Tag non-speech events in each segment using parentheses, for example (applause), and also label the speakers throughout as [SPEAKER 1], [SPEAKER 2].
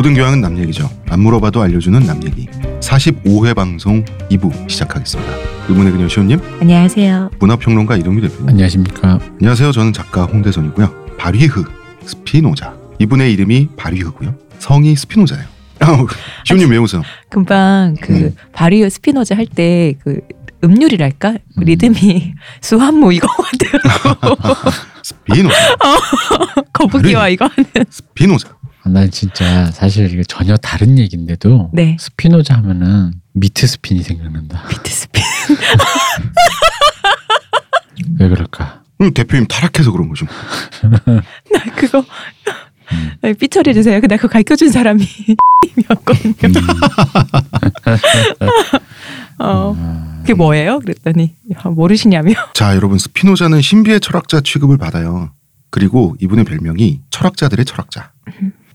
[SPEAKER 1] 모든 교양은 남 얘기죠. 안 물어봐도 알려주는 남 얘기. 45회 방송 2부 시작하겠습니다. 의문의 그녀 시온님,
[SPEAKER 2] 안녕하세요.
[SPEAKER 1] 문화평론가 이동규 대표님.
[SPEAKER 3] 안녕하십니까.
[SPEAKER 1] 안녕하세요. 저는 작가 홍대선이고요. 바리흐 스피노자. 이분의 이름이 바리흐고요. 성이 스피노자예요. (laughs) 왜 웃어요?
[SPEAKER 2] 금방 그
[SPEAKER 1] 음.
[SPEAKER 2] 바리오 스피노자 할 때 그 음률이랄까
[SPEAKER 3] 음.
[SPEAKER 2] 리듬이 (laughs) 수한무 이거 하더라고 (laughs)
[SPEAKER 1] 스피노자.
[SPEAKER 2] 거북이와 이거 하는
[SPEAKER 1] 스피노자.
[SPEAKER 3] 아, 난 진짜 사실 이거 전혀 다른 얘기인데도
[SPEAKER 2] 네
[SPEAKER 3] 스피노자 하면은 meat spin이 생각난다.
[SPEAKER 2] meat spin (laughs)
[SPEAKER 3] 왜 그럴까?
[SPEAKER 1] 음, 대표님 타락해서 그런 거죠. (laughs)
[SPEAKER 2] 나 그거
[SPEAKER 3] 음.
[SPEAKER 2] 네, 삐처리 해 주세요. 나 그거 가르쳐 준 사람이 (laughs) 이었거든요. 어
[SPEAKER 3] 음.
[SPEAKER 2] 그게 뭐예요? 그랬더니 아, 모르시냐며.
[SPEAKER 1] 자, 여러분 스피노자는 신비의 철학자 취급을 받아요. 그리고 이분의 별명이 철학자들의 철학자.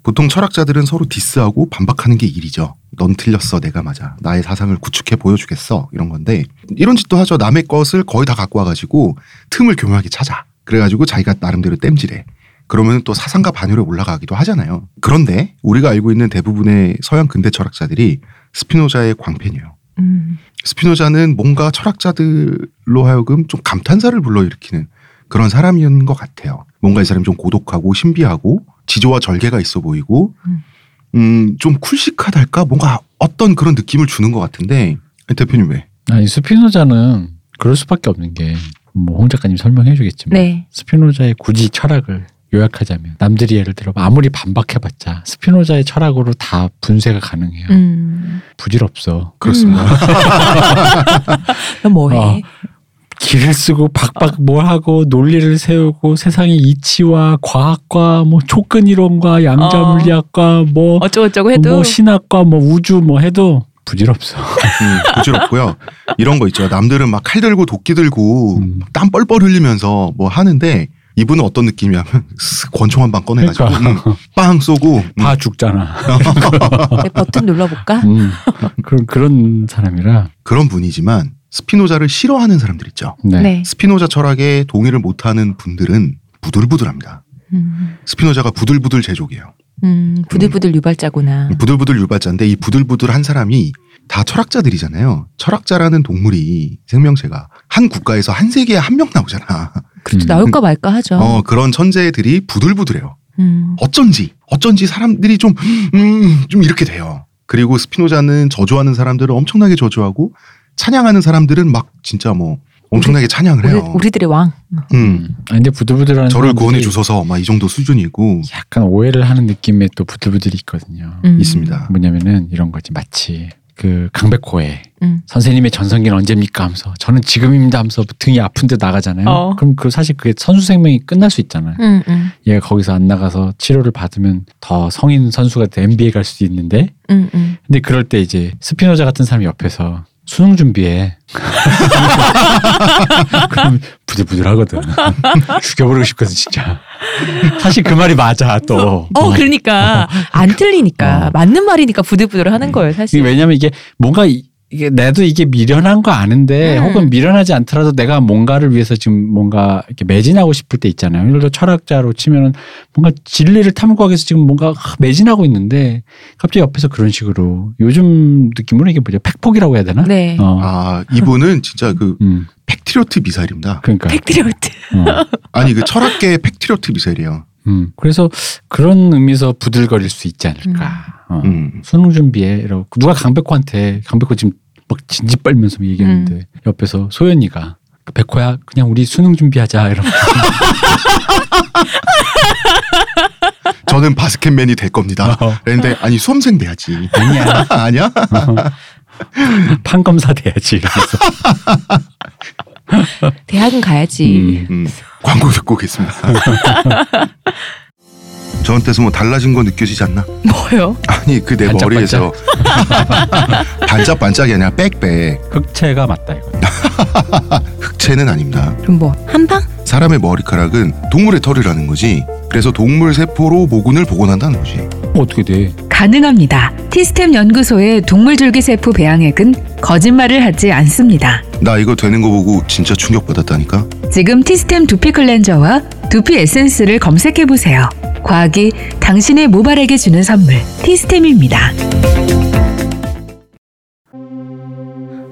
[SPEAKER 1] 보통 철학자들은 서로 디스하고 반박하는 게 일이죠. 넌 틀렸어, 내가 맞아. 나의 사상을 구축해 보여주겠어. 이런 건데 이런 짓도 하죠. 남의 것을 거의 다 갖고 와가지고 틈을 교묘하게 찾아. 그래가지고 자기가 나름대로 땜질해. 그러면 또 사상가 반열에 올라가기도 하잖아요. 그런데 우리가 알고 있는 대부분의 서양 근대 철학자들이 스피노자의 광팬이에요.
[SPEAKER 2] 음,
[SPEAKER 1] 스피노자는 뭔가 철학자들로 하여금 좀 감탄사를 불러일으키는 그런 사람이었는 것 같아요. 뭔가 이 사람이 좀 고독하고 신비하고 지조와 절개가 있어 보이고,
[SPEAKER 2] 음.
[SPEAKER 1] 음, 좀 cool chic하달까? 뭔가 어떤 그런 느낌을 주는 것 같은데, 대표님 왜?
[SPEAKER 3] 아니 스피노자는 그럴 수밖에 없는 게 뭐 홍 작가님 설명해 주겠지만
[SPEAKER 2] 네.
[SPEAKER 3] 스피노자의 굳이 철학을 요약하자면 남들이 예를 들어 아무리 반박해봤자 스피노자의 철학으로 다 분쇄가 가능해요.
[SPEAKER 2] 음,
[SPEAKER 3] 부질없어.
[SPEAKER 1] 그렇습니다. (laughs)
[SPEAKER 2] 너 뭐해?
[SPEAKER 3] 어. 길을 쓰고 박박 뭘 하고 논리를 세우고 세상의 이치와 과학과 뭐 촉근 이론과 양자
[SPEAKER 2] 어.
[SPEAKER 3] 물리학과 뭐,
[SPEAKER 2] 어쩌고저쩌고 해도
[SPEAKER 3] 뭐 신학과 뭐 우주 뭐 해도 부질없어.
[SPEAKER 1] 음, 부질없고요. 이런 거 있죠. 남들은 막 칼 들고 도끼 들고
[SPEAKER 3] 음.
[SPEAKER 1] 땀 뻘뻘 흘리면서 뭐 하는데, 이분은 어떤 느낌이냐면, 쓱 권총 한 방 꺼내가지고,
[SPEAKER 3] 그러니까.
[SPEAKER 1] 음, 빵 쏘고, 음,
[SPEAKER 3] 다 죽잖아. (laughs)
[SPEAKER 2] 네, 버튼 눌러볼까?
[SPEAKER 3] 음. 그런 그런 사람이라.
[SPEAKER 1] 그런 분이지만, 스피노자를 싫어하는 사람들 있죠.
[SPEAKER 3] 네.
[SPEAKER 2] 네.
[SPEAKER 1] 스피노자 철학에 동의를 못하는 분들은 부들부들합니다.
[SPEAKER 2] 음,
[SPEAKER 1] 스피노자가 부들부들 제조기예요.
[SPEAKER 2] 음, 부들부들 유발자구나.
[SPEAKER 1] 부들부들 유발자인데 이 부들부들한 사람이 다 철학자들이잖아요. 철학자라는 동물이 생명체가 한 국가에서 한 세계에 한 명 나오잖아.
[SPEAKER 2] 그렇죠.
[SPEAKER 3] 음.
[SPEAKER 2] 나올까 말까 하죠.
[SPEAKER 1] 어 그런 천재들이 부들부들해요.
[SPEAKER 2] 음,
[SPEAKER 1] 어쩐지 어쩐지 사람들이 좀 음, 좀 이렇게 돼요. 그리고 스피노자는 저주하는 사람들을 엄청나게 저주하고 찬양하는 사람들은 막 진짜 뭐 엄청나게 찬양을
[SPEAKER 2] 우리,
[SPEAKER 1] 해요.
[SPEAKER 2] 우리 들의 왕.
[SPEAKER 1] 음,
[SPEAKER 3] 음. 아니, 근데 부들부들한
[SPEAKER 1] 저를 구원해 주소서 막 이 정도 수준이고
[SPEAKER 3] 약간 오해를 하는 느낌의 또 부들부들이 있거든요.
[SPEAKER 2] 음.
[SPEAKER 1] 있습니다.
[SPEAKER 3] 뭐냐면은 이런 거지 마치 그 강백호의
[SPEAKER 2] 음.
[SPEAKER 3] 선생님의 전성기는 언제입니까 하면서 저는 지금입니다 하면서 등이 아픈데 나가잖아요.
[SPEAKER 2] 어.
[SPEAKER 3] 그럼 그 사실 그게 선수 생명이 끝날 수 있잖아요.
[SPEAKER 2] 음, 음,
[SPEAKER 3] 얘가 거기서 안 나가서 치료를 받으면 더 성인 선수가 돼 NBA 갈 수도 있는데
[SPEAKER 2] 음, 음.
[SPEAKER 3] 근데 그럴 때 이제 스피노자 같은 사람이 옆에서 수능 준비해. (laughs) 그럼 부들부들하거든. (laughs) 죽여버리고 싶거든 진짜. 사실 그 말이 맞아 또.
[SPEAKER 2] 어, 그러니까 안 틀리니까
[SPEAKER 3] 어.
[SPEAKER 2] 맞는 말이니까 부들부들 하는 거예요, 사실.
[SPEAKER 3] 왜냐면 이게 뭔가 이- 이게 나도 이게 미련한 거 아는데
[SPEAKER 2] 음.
[SPEAKER 3] 혹은 미련하지 않더라도 내가 뭔가를 위해서 지금 뭔가 이렇게 매진하고 싶을 때 있잖아요. 예를 들어 철학자로 치면은 뭔가 진리를 탐구하기 위해서 지금 뭔가 매진하고 있는데 갑자기 옆에서 그런 식으로 요즘 느낌으로 이게 뭐죠? 팩폭이라고 해야 되나?
[SPEAKER 2] 네.
[SPEAKER 3] 어.
[SPEAKER 1] 아 이분은 진짜 그
[SPEAKER 3] 음.
[SPEAKER 1] Factriot 미사일입니다.
[SPEAKER 3] 그러니까.
[SPEAKER 2] Factriot.
[SPEAKER 3] 어.
[SPEAKER 1] 아니 그 철학계의 Factriot 미사일이에요.
[SPEAKER 3] 음. 그래서 그런 의미에서 부들거릴 수 있지 않을까. 어.
[SPEAKER 1] 음.
[SPEAKER 3] 수능 준비해. 이러고 누가 강백호한테 강백호 지금 막 진지 빨면서 얘기하는데
[SPEAKER 2] 음.
[SPEAKER 3] 옆에서 소연이가 백호야 그냥 우리 수능 준비하자 이러면 (laughs)
[SPEAKER 1] 저는 basket man이 될 겁니다.
[SPEAKER 3] 어.
[SPEAKER 1] 그런데 아니 수험생 돼야지.
[SPEAKER 3] 아니야 (laughs)
[SPEAKER 1] 아니야?
[SPEAKER 3] 판검사 돼야지 이러면서
[SPEAKER 2] 대학은 가야지.
[SPEAKER 1] 음, 광고 듣고 오겠습니다. (laughs) 저한테서 뭐 달라진 거 느껴지지 않나?
[SPEAKER 2] 뭐요?
[SPEAKER 1] 아니 그 내
[SPEAKER 3] 반짝반짝.
[SPEAKER 1] 머리에서 (laughs) 반짝반짝이 아니라 빽빽
[SPEAKER 3] 흑채가 맞다 이거 (laughs)
[SPEAKER 1] 흑채는 아닙니다.
[SPEAKER 2] 그럼 뭐 한방?
[SPEAKER 1] 사람의 머리카락은 동물의 털이라는 거지. 그래서 동물 세포로 모근을 복원한다는 거지.
[SPEAKER 3] 어떻게 돼
[SPEAKER 4] 가능합니다. 티스템 연구소의 동물 줄기세포 배양액은
[SPEAKER 2] 거짓말을 하지 않습니다.
[SPEAKER 1] 나 이거 되는 거 보고 진짜 충격받았다니까.
[SPEAKER 2] 지금 티스템 두피 클렌저와 두피 에센스를 검색해 보세요. 과학이 당신의 모발에게 주는 선물 티스템입니다.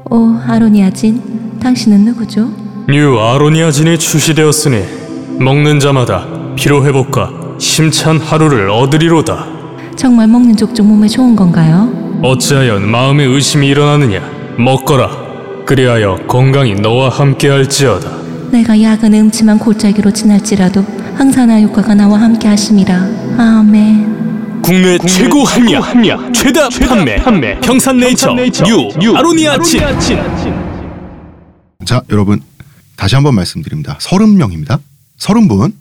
[SPEAKER 4] 오, 아로니아진, 당신은 누구죠?
[SPEAKER 5] 뉴 아로니아진이 출시되었으니 먹는 자마다 피로 회복과 힘찬 하루를 얻으리로다.
[SPEAKER 4] 정말 먹는 족족 몸에 좋은 건가요?
[SPEAKER 5] 어찌하여 마음에 의심이 일어나느냐? 먹거라. 그리하여 건강이 너와 함께할지어다.
[SPEAKER 4] 내가 야근 음침한 골짜기로 지날지라도 항산화 효과가 나와 함께 하심이라. 아멘.
[SPEAKER 5] 국내, 최고 합리화, 최다, 판매, 평산네이처, 뉴, 아로니아진.
[SPEAKER 1] 자, 여러분 다시 한번 말씀드립니다. 서른 명입니다. 서른 분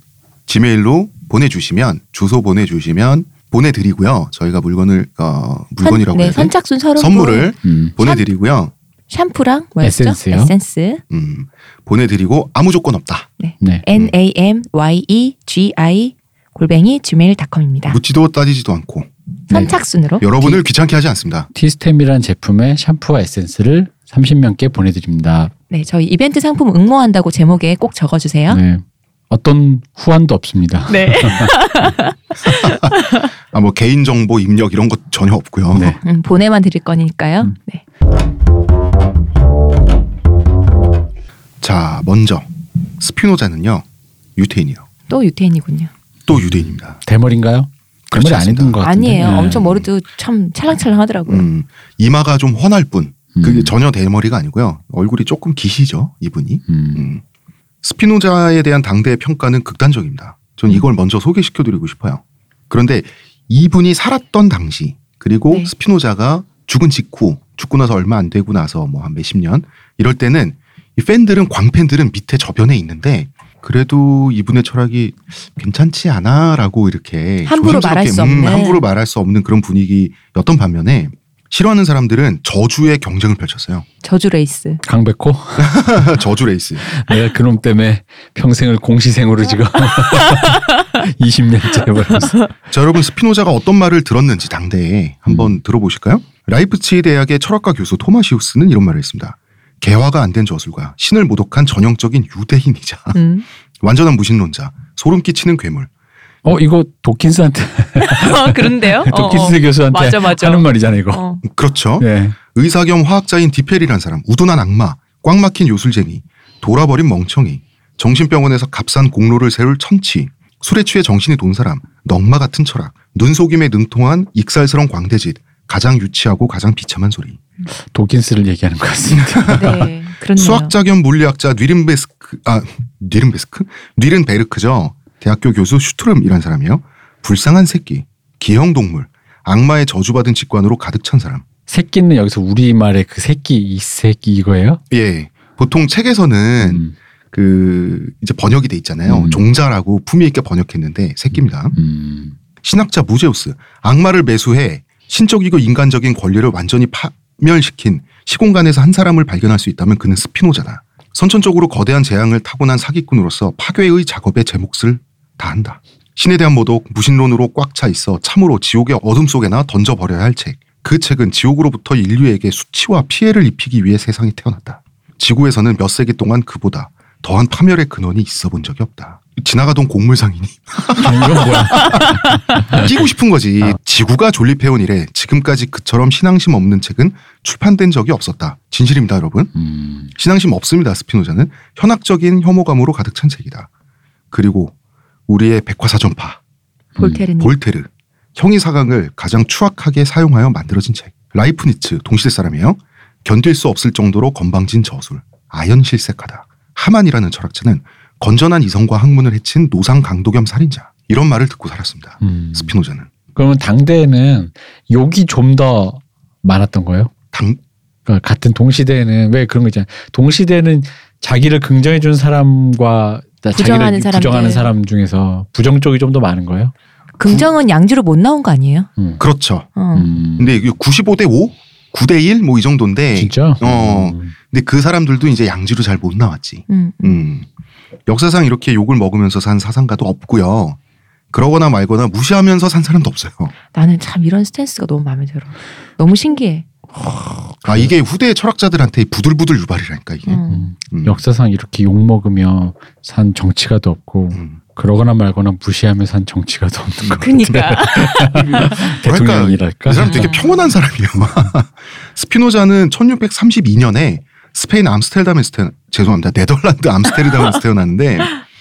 [SPEAKER 1] 지메일로 보내주시면 주소 보내주시면 보내드리고요. 저희가 물건을 어, 물건이라고
[SPEAKER 2] 네,
[SPEAKER 1] 해야 돼?
[SPEAKER 2] 선착순 서른
[SPEAKER 1] 선물을
[SPEAKER 3] 음.
[SPEAKER 1] 보내드리고요.
[SPEAKER 2] 샴푸랑 뭐였죠?
[SPEAKER 3] 에센스요?
[SPEAKER 2] 에센스.
[SPEAKER 1] 음, 보내드리고 아무 조건 없다.
[SPEAKER 3] 네.
[SPEAKER 2] N A M Y E G I 골뱅이 gmail.com입니다.
[SPEAKER 1] 묻지도 따지지도 않고
[SPEAKER 2] 선착순으로.
[SPEAKER 1] 여러분을 귀찮게 하지 않습니다.
[SPEAKER 3] 티스템이라는 제품의 샴푸와 에센스를 30명께 보내드립니다.
[SPEAKER 2] 네, 저희 이벤트 상품 응모한다고 제목에 꼭 적어주세요.
[SPEAKER 3] 네. 어떤 후환도 없습니다.
[SPEAKER 2] 네. (laughs)
[SPEAKER 1] 아, 뭐 개인 정보 입력 이런 것 전혀 없고요.
[SPEAKER 3] 네.
[SPEAKER 2] 음, 보내만 드릴 거니까요.
[SPEAKER 3] 음.
[SPEAKER 2] 네.
[SPEAKER 1] 자, 먼저 스피노자는요 유태인이요.
[SPEAKER 2] 또 유태인이군요.
[SPEAKER 1] 또 유대인입니다.
[SPEAKER 3] 대머리인가요?
[SPEAKER 1] 그렇지
[SPEAKER 3] 대머리 아닌. 것 같은데.
[SPEAKER 2] 아니에요.
[SPEAKER 3] 네.
[SPEAKER 2] 엄청 머리도 참 찰랑찰랑하더라고요.
[SPEAKER 1] 음, 이마가 좀 훤할 뿐. 그게
[SPEAKER 3] 음.
[SPEAKER 1] 전혀 대머리가 아니고요. 얼굴이 조금 기시죠, 이분이.
[SPEAKER 3] 음.
[SPEAKER 1] 음. 스피노자에 대한 당대의 평가는 극단적입니다. 전
[SPEAKER 2] 음.
[SPEAKER 1] 이걸 먼저 소개시켜드리고 싶어요. 그런데 이분이 살았던 당시 그리고
[SPEAKER 2] 네.
[SPEAKER 1] 스피노자가 죽은 직후 죽고 나서 얼마 안 되고 나서 뭐 한 몇십 년 이럴 때는 이 팬들은 광팬들은 밑에 저변에 있는데 그래도 이분의 철학이 괜찮지 않아라고 이렇게
[SPEAKER 2] 함부로 말할 수
[SPEAKER 1] 음,
[SPEAKER 2] 없는.
[SPEAKER 1] 함부로 말할 수 없는 그런 분위기였던 반면에 싫어하는 사람들은 저주의 경쟁을 펼쳤어요.
[SPEAKER 2] 저주 레이스.
[SPEAKER 3] 강백호? (laughs)
[SPEAKER 1] 저주 레이스.
[SPEAKER 3] 내가 그놈 때문에 평생을 공시생으로 지금 (laughs) 20년째 해버렸어.
[SPEAKER 1] 자, 여러분 스피노자가 어떤 말을 들었는지 당대에 한번
[SPEAKER 3] 음.
[SPEAKER 1] 들어보실까요? 라이프치히 대학의 철학과 교수 토마시우스는 이런 말을 했습니다. 개화가 안 된 저술가, 신을 모독한 전형적인 유대인이자
[SPEAKER 2] 음. (laughs)
[SPEAKER 1] 완전한 무신론자, 소름 끼치는 괴물.
[SPEAKER 3] 어 이거 도킨스한테 (laughs)
[SPEAKER 2] 어, 그런데요? 어,
[SPEAKER 3] 도킨스 교수한테
[SPEAKER 2] 맞아, 맞아.
[SPEAKER 3] 하는 말이잖아 이거.
[SPEAKER 2] 어.
[SPEAKER 1] 그렇죠.
[SPEAKER 3] 네.
[SPEAKER 1] 의사 겸 화학자인 디펠이란 사람, 우둔한 악마, 꽉 막힌 요술쟁이, 돌아버린 멍청이, 정신병원에서 값싼 공로를 세울 천치, 술에 취해 정신이 돈 사람, 넝마 같은 철학, 눈속임에 능통한 익살스러운 광대짓, 가장 유치하고 가장 비참한 소리.
[SPEAKER 3] 도킨스를 얘기하는 것 같습니다. (laughs)
[SPEAKER 2] 네.
[SPEAKER 1] 수학자 겸 물리학자 뉘른베스크 아 뉘른베스크 뉘른베르크죠. 대학교 교수 슈트름이란 사람이요. 불쌍한 새끼, 기형 동물, 악마의 저주받은 직관으로 가득 찬 사람.
[SPEAKER 3] 새끼는 여기서 우리 말의 그 새끼 이 새끼 이거예요?
[SPEAKER 1] 예. 보통 책에서는
[SPEAKER 3] 음.
[SPEAKER 1] 그 이제 번역이 돼 있잖아요.
[SPEAKER 3] 음.
[SPEAKER 1] 종자라고 품위 있게 번역했는데 새끼입니다.
[SPEAKER 3] 음.
[SPEAKER 1] 신학자 무제우스 악마를 매수해 신적이고 인간적인 권리를 완전히 파 멸시킨 시공간에서 한 사람을 발견할 수 있다면 그는 스피노자다. 선천적으로 거대한 재앙을 타고난 사기꾼으로서 파괴의 작업에 제 몫을 다한다. 신에 대한 모독, 무신론으로 꽉 차 있어 참으로 지옥의 어둠 속에나 던져버려야 할 책. 그 책은 지옥으로부터 인류에게 수치와 피해를 입히기 위해 세상에 태어났다. 지구에서는 몇 세기 동안 그보다 더한 파멸의 근원이 있어 본 적이 없다. 지나가던 곡물상이니
[SPEAKER 3] 아, 이건 뭐야? (laughs)
[SPEAKER 1] 끼고 싶은 거지. 지구가 존립해온 이래 지금까지 그처럼 신앙심 없는 책은 출판된 적이 없었다. 진실입니다, 여러분.
[SPEAKER 3] 음.
[SPEAKER 1] 신앙심 없습니다, 스피노자는. 현학적인 혐오감으로 가득 찬 책이다. 그리고 우리의 백과사전파,
[SPEAKER 2] 볼테르님.
[SPEAKER 1] 볼테르, 형이상학을 가장 추악하게 사용하여 만들어진 책. 라이프니츠, 동시대 사람이에요. 견딜 수 없을 정도로 건방진 저술, 아연실색하다. 하만이라는 철학자는 건전한 이성과 학문을 해친 노상 강도 겸 살인자. 이런 말을 듣고 살았습니다.
[SPEAKER 3] 음.
[SPEAKER 1] 스피노자는.
[SPEAKER 3] 그러면 당대에는 욕이 좀 더 많았던 거예요?
[SPEAKER 1] 당,
[SPEAKER 3] 그러니까 같은 동시대에는 왜 그런 거 있잖아요. 동시대는 자기를 긍정해 준 사람과
[SPEAKER 2] 부정하는
[SPEAKER 3] 자기를 부정하는.
[SPEAKER 2] 사람
[SPEAKER 3] 중에서 부정 쪽이 좀 더 많은 거예요.
[SPEAKER 2] 긍정은 양주로 못 나온 거 아니에요?
[SPEAKER 3] 음.
[SPEAKER 1] 그렇죠.
[SPEAKER 2] 어.
[SPEAKER 3] 음.
[SPEAKER 1] 근데 이게 95대 5? 9대 1? 뭐 이 정도인데.
[SPEAKER 3] 진짜?
[SPEAKER 1] 어.
[SPEAKER 3] 음.
[SPEAKER 1] 근데 그 사람들도 이제 양지로 잘 못 나왔지.
[SPEAKER 2] 음, 음.
[SPEAKER 1] 음. 역사상 이렇게 욕을 먹으면서 산 사상가도 없고요. 그러거나 말거나 무시하면서 산 사람도 없어요.
[SPEAKER 2] 나는 참 이런 스탠스가 너무 마음에 들어. 너무 신기해.
[SPEAKER 1] 아 이게 후대 철학자들한테 부들부들 유발이라니까 이게.
[SPEAKER 4] 음.
[SPEAKER 3] 음.
[SPEAKER 1] 음.
[SPEAKER 3] 역사상 이렇게 욕 먹으며 산 정치가도 없고
[SPEAKER 1] 음.
[SPEAKER 3] 그러거나 말거나 무시하며 산 정치가도 없는 거.
[SPEAKER 4] 그니까. (laughs)
[SPEAKER 3] 대통령이랄까.
[SPEAKER 1] 이 사람 되게
[SPEAKER 4] 음.
[SPEAKER 1] 평온한 사람이에요. (laughs) 스피노자는 1632년에 스페인 암스테르담에서 태어 죄송합니다. 네덜란드 암스테르담에서 (laughs) 태어났는데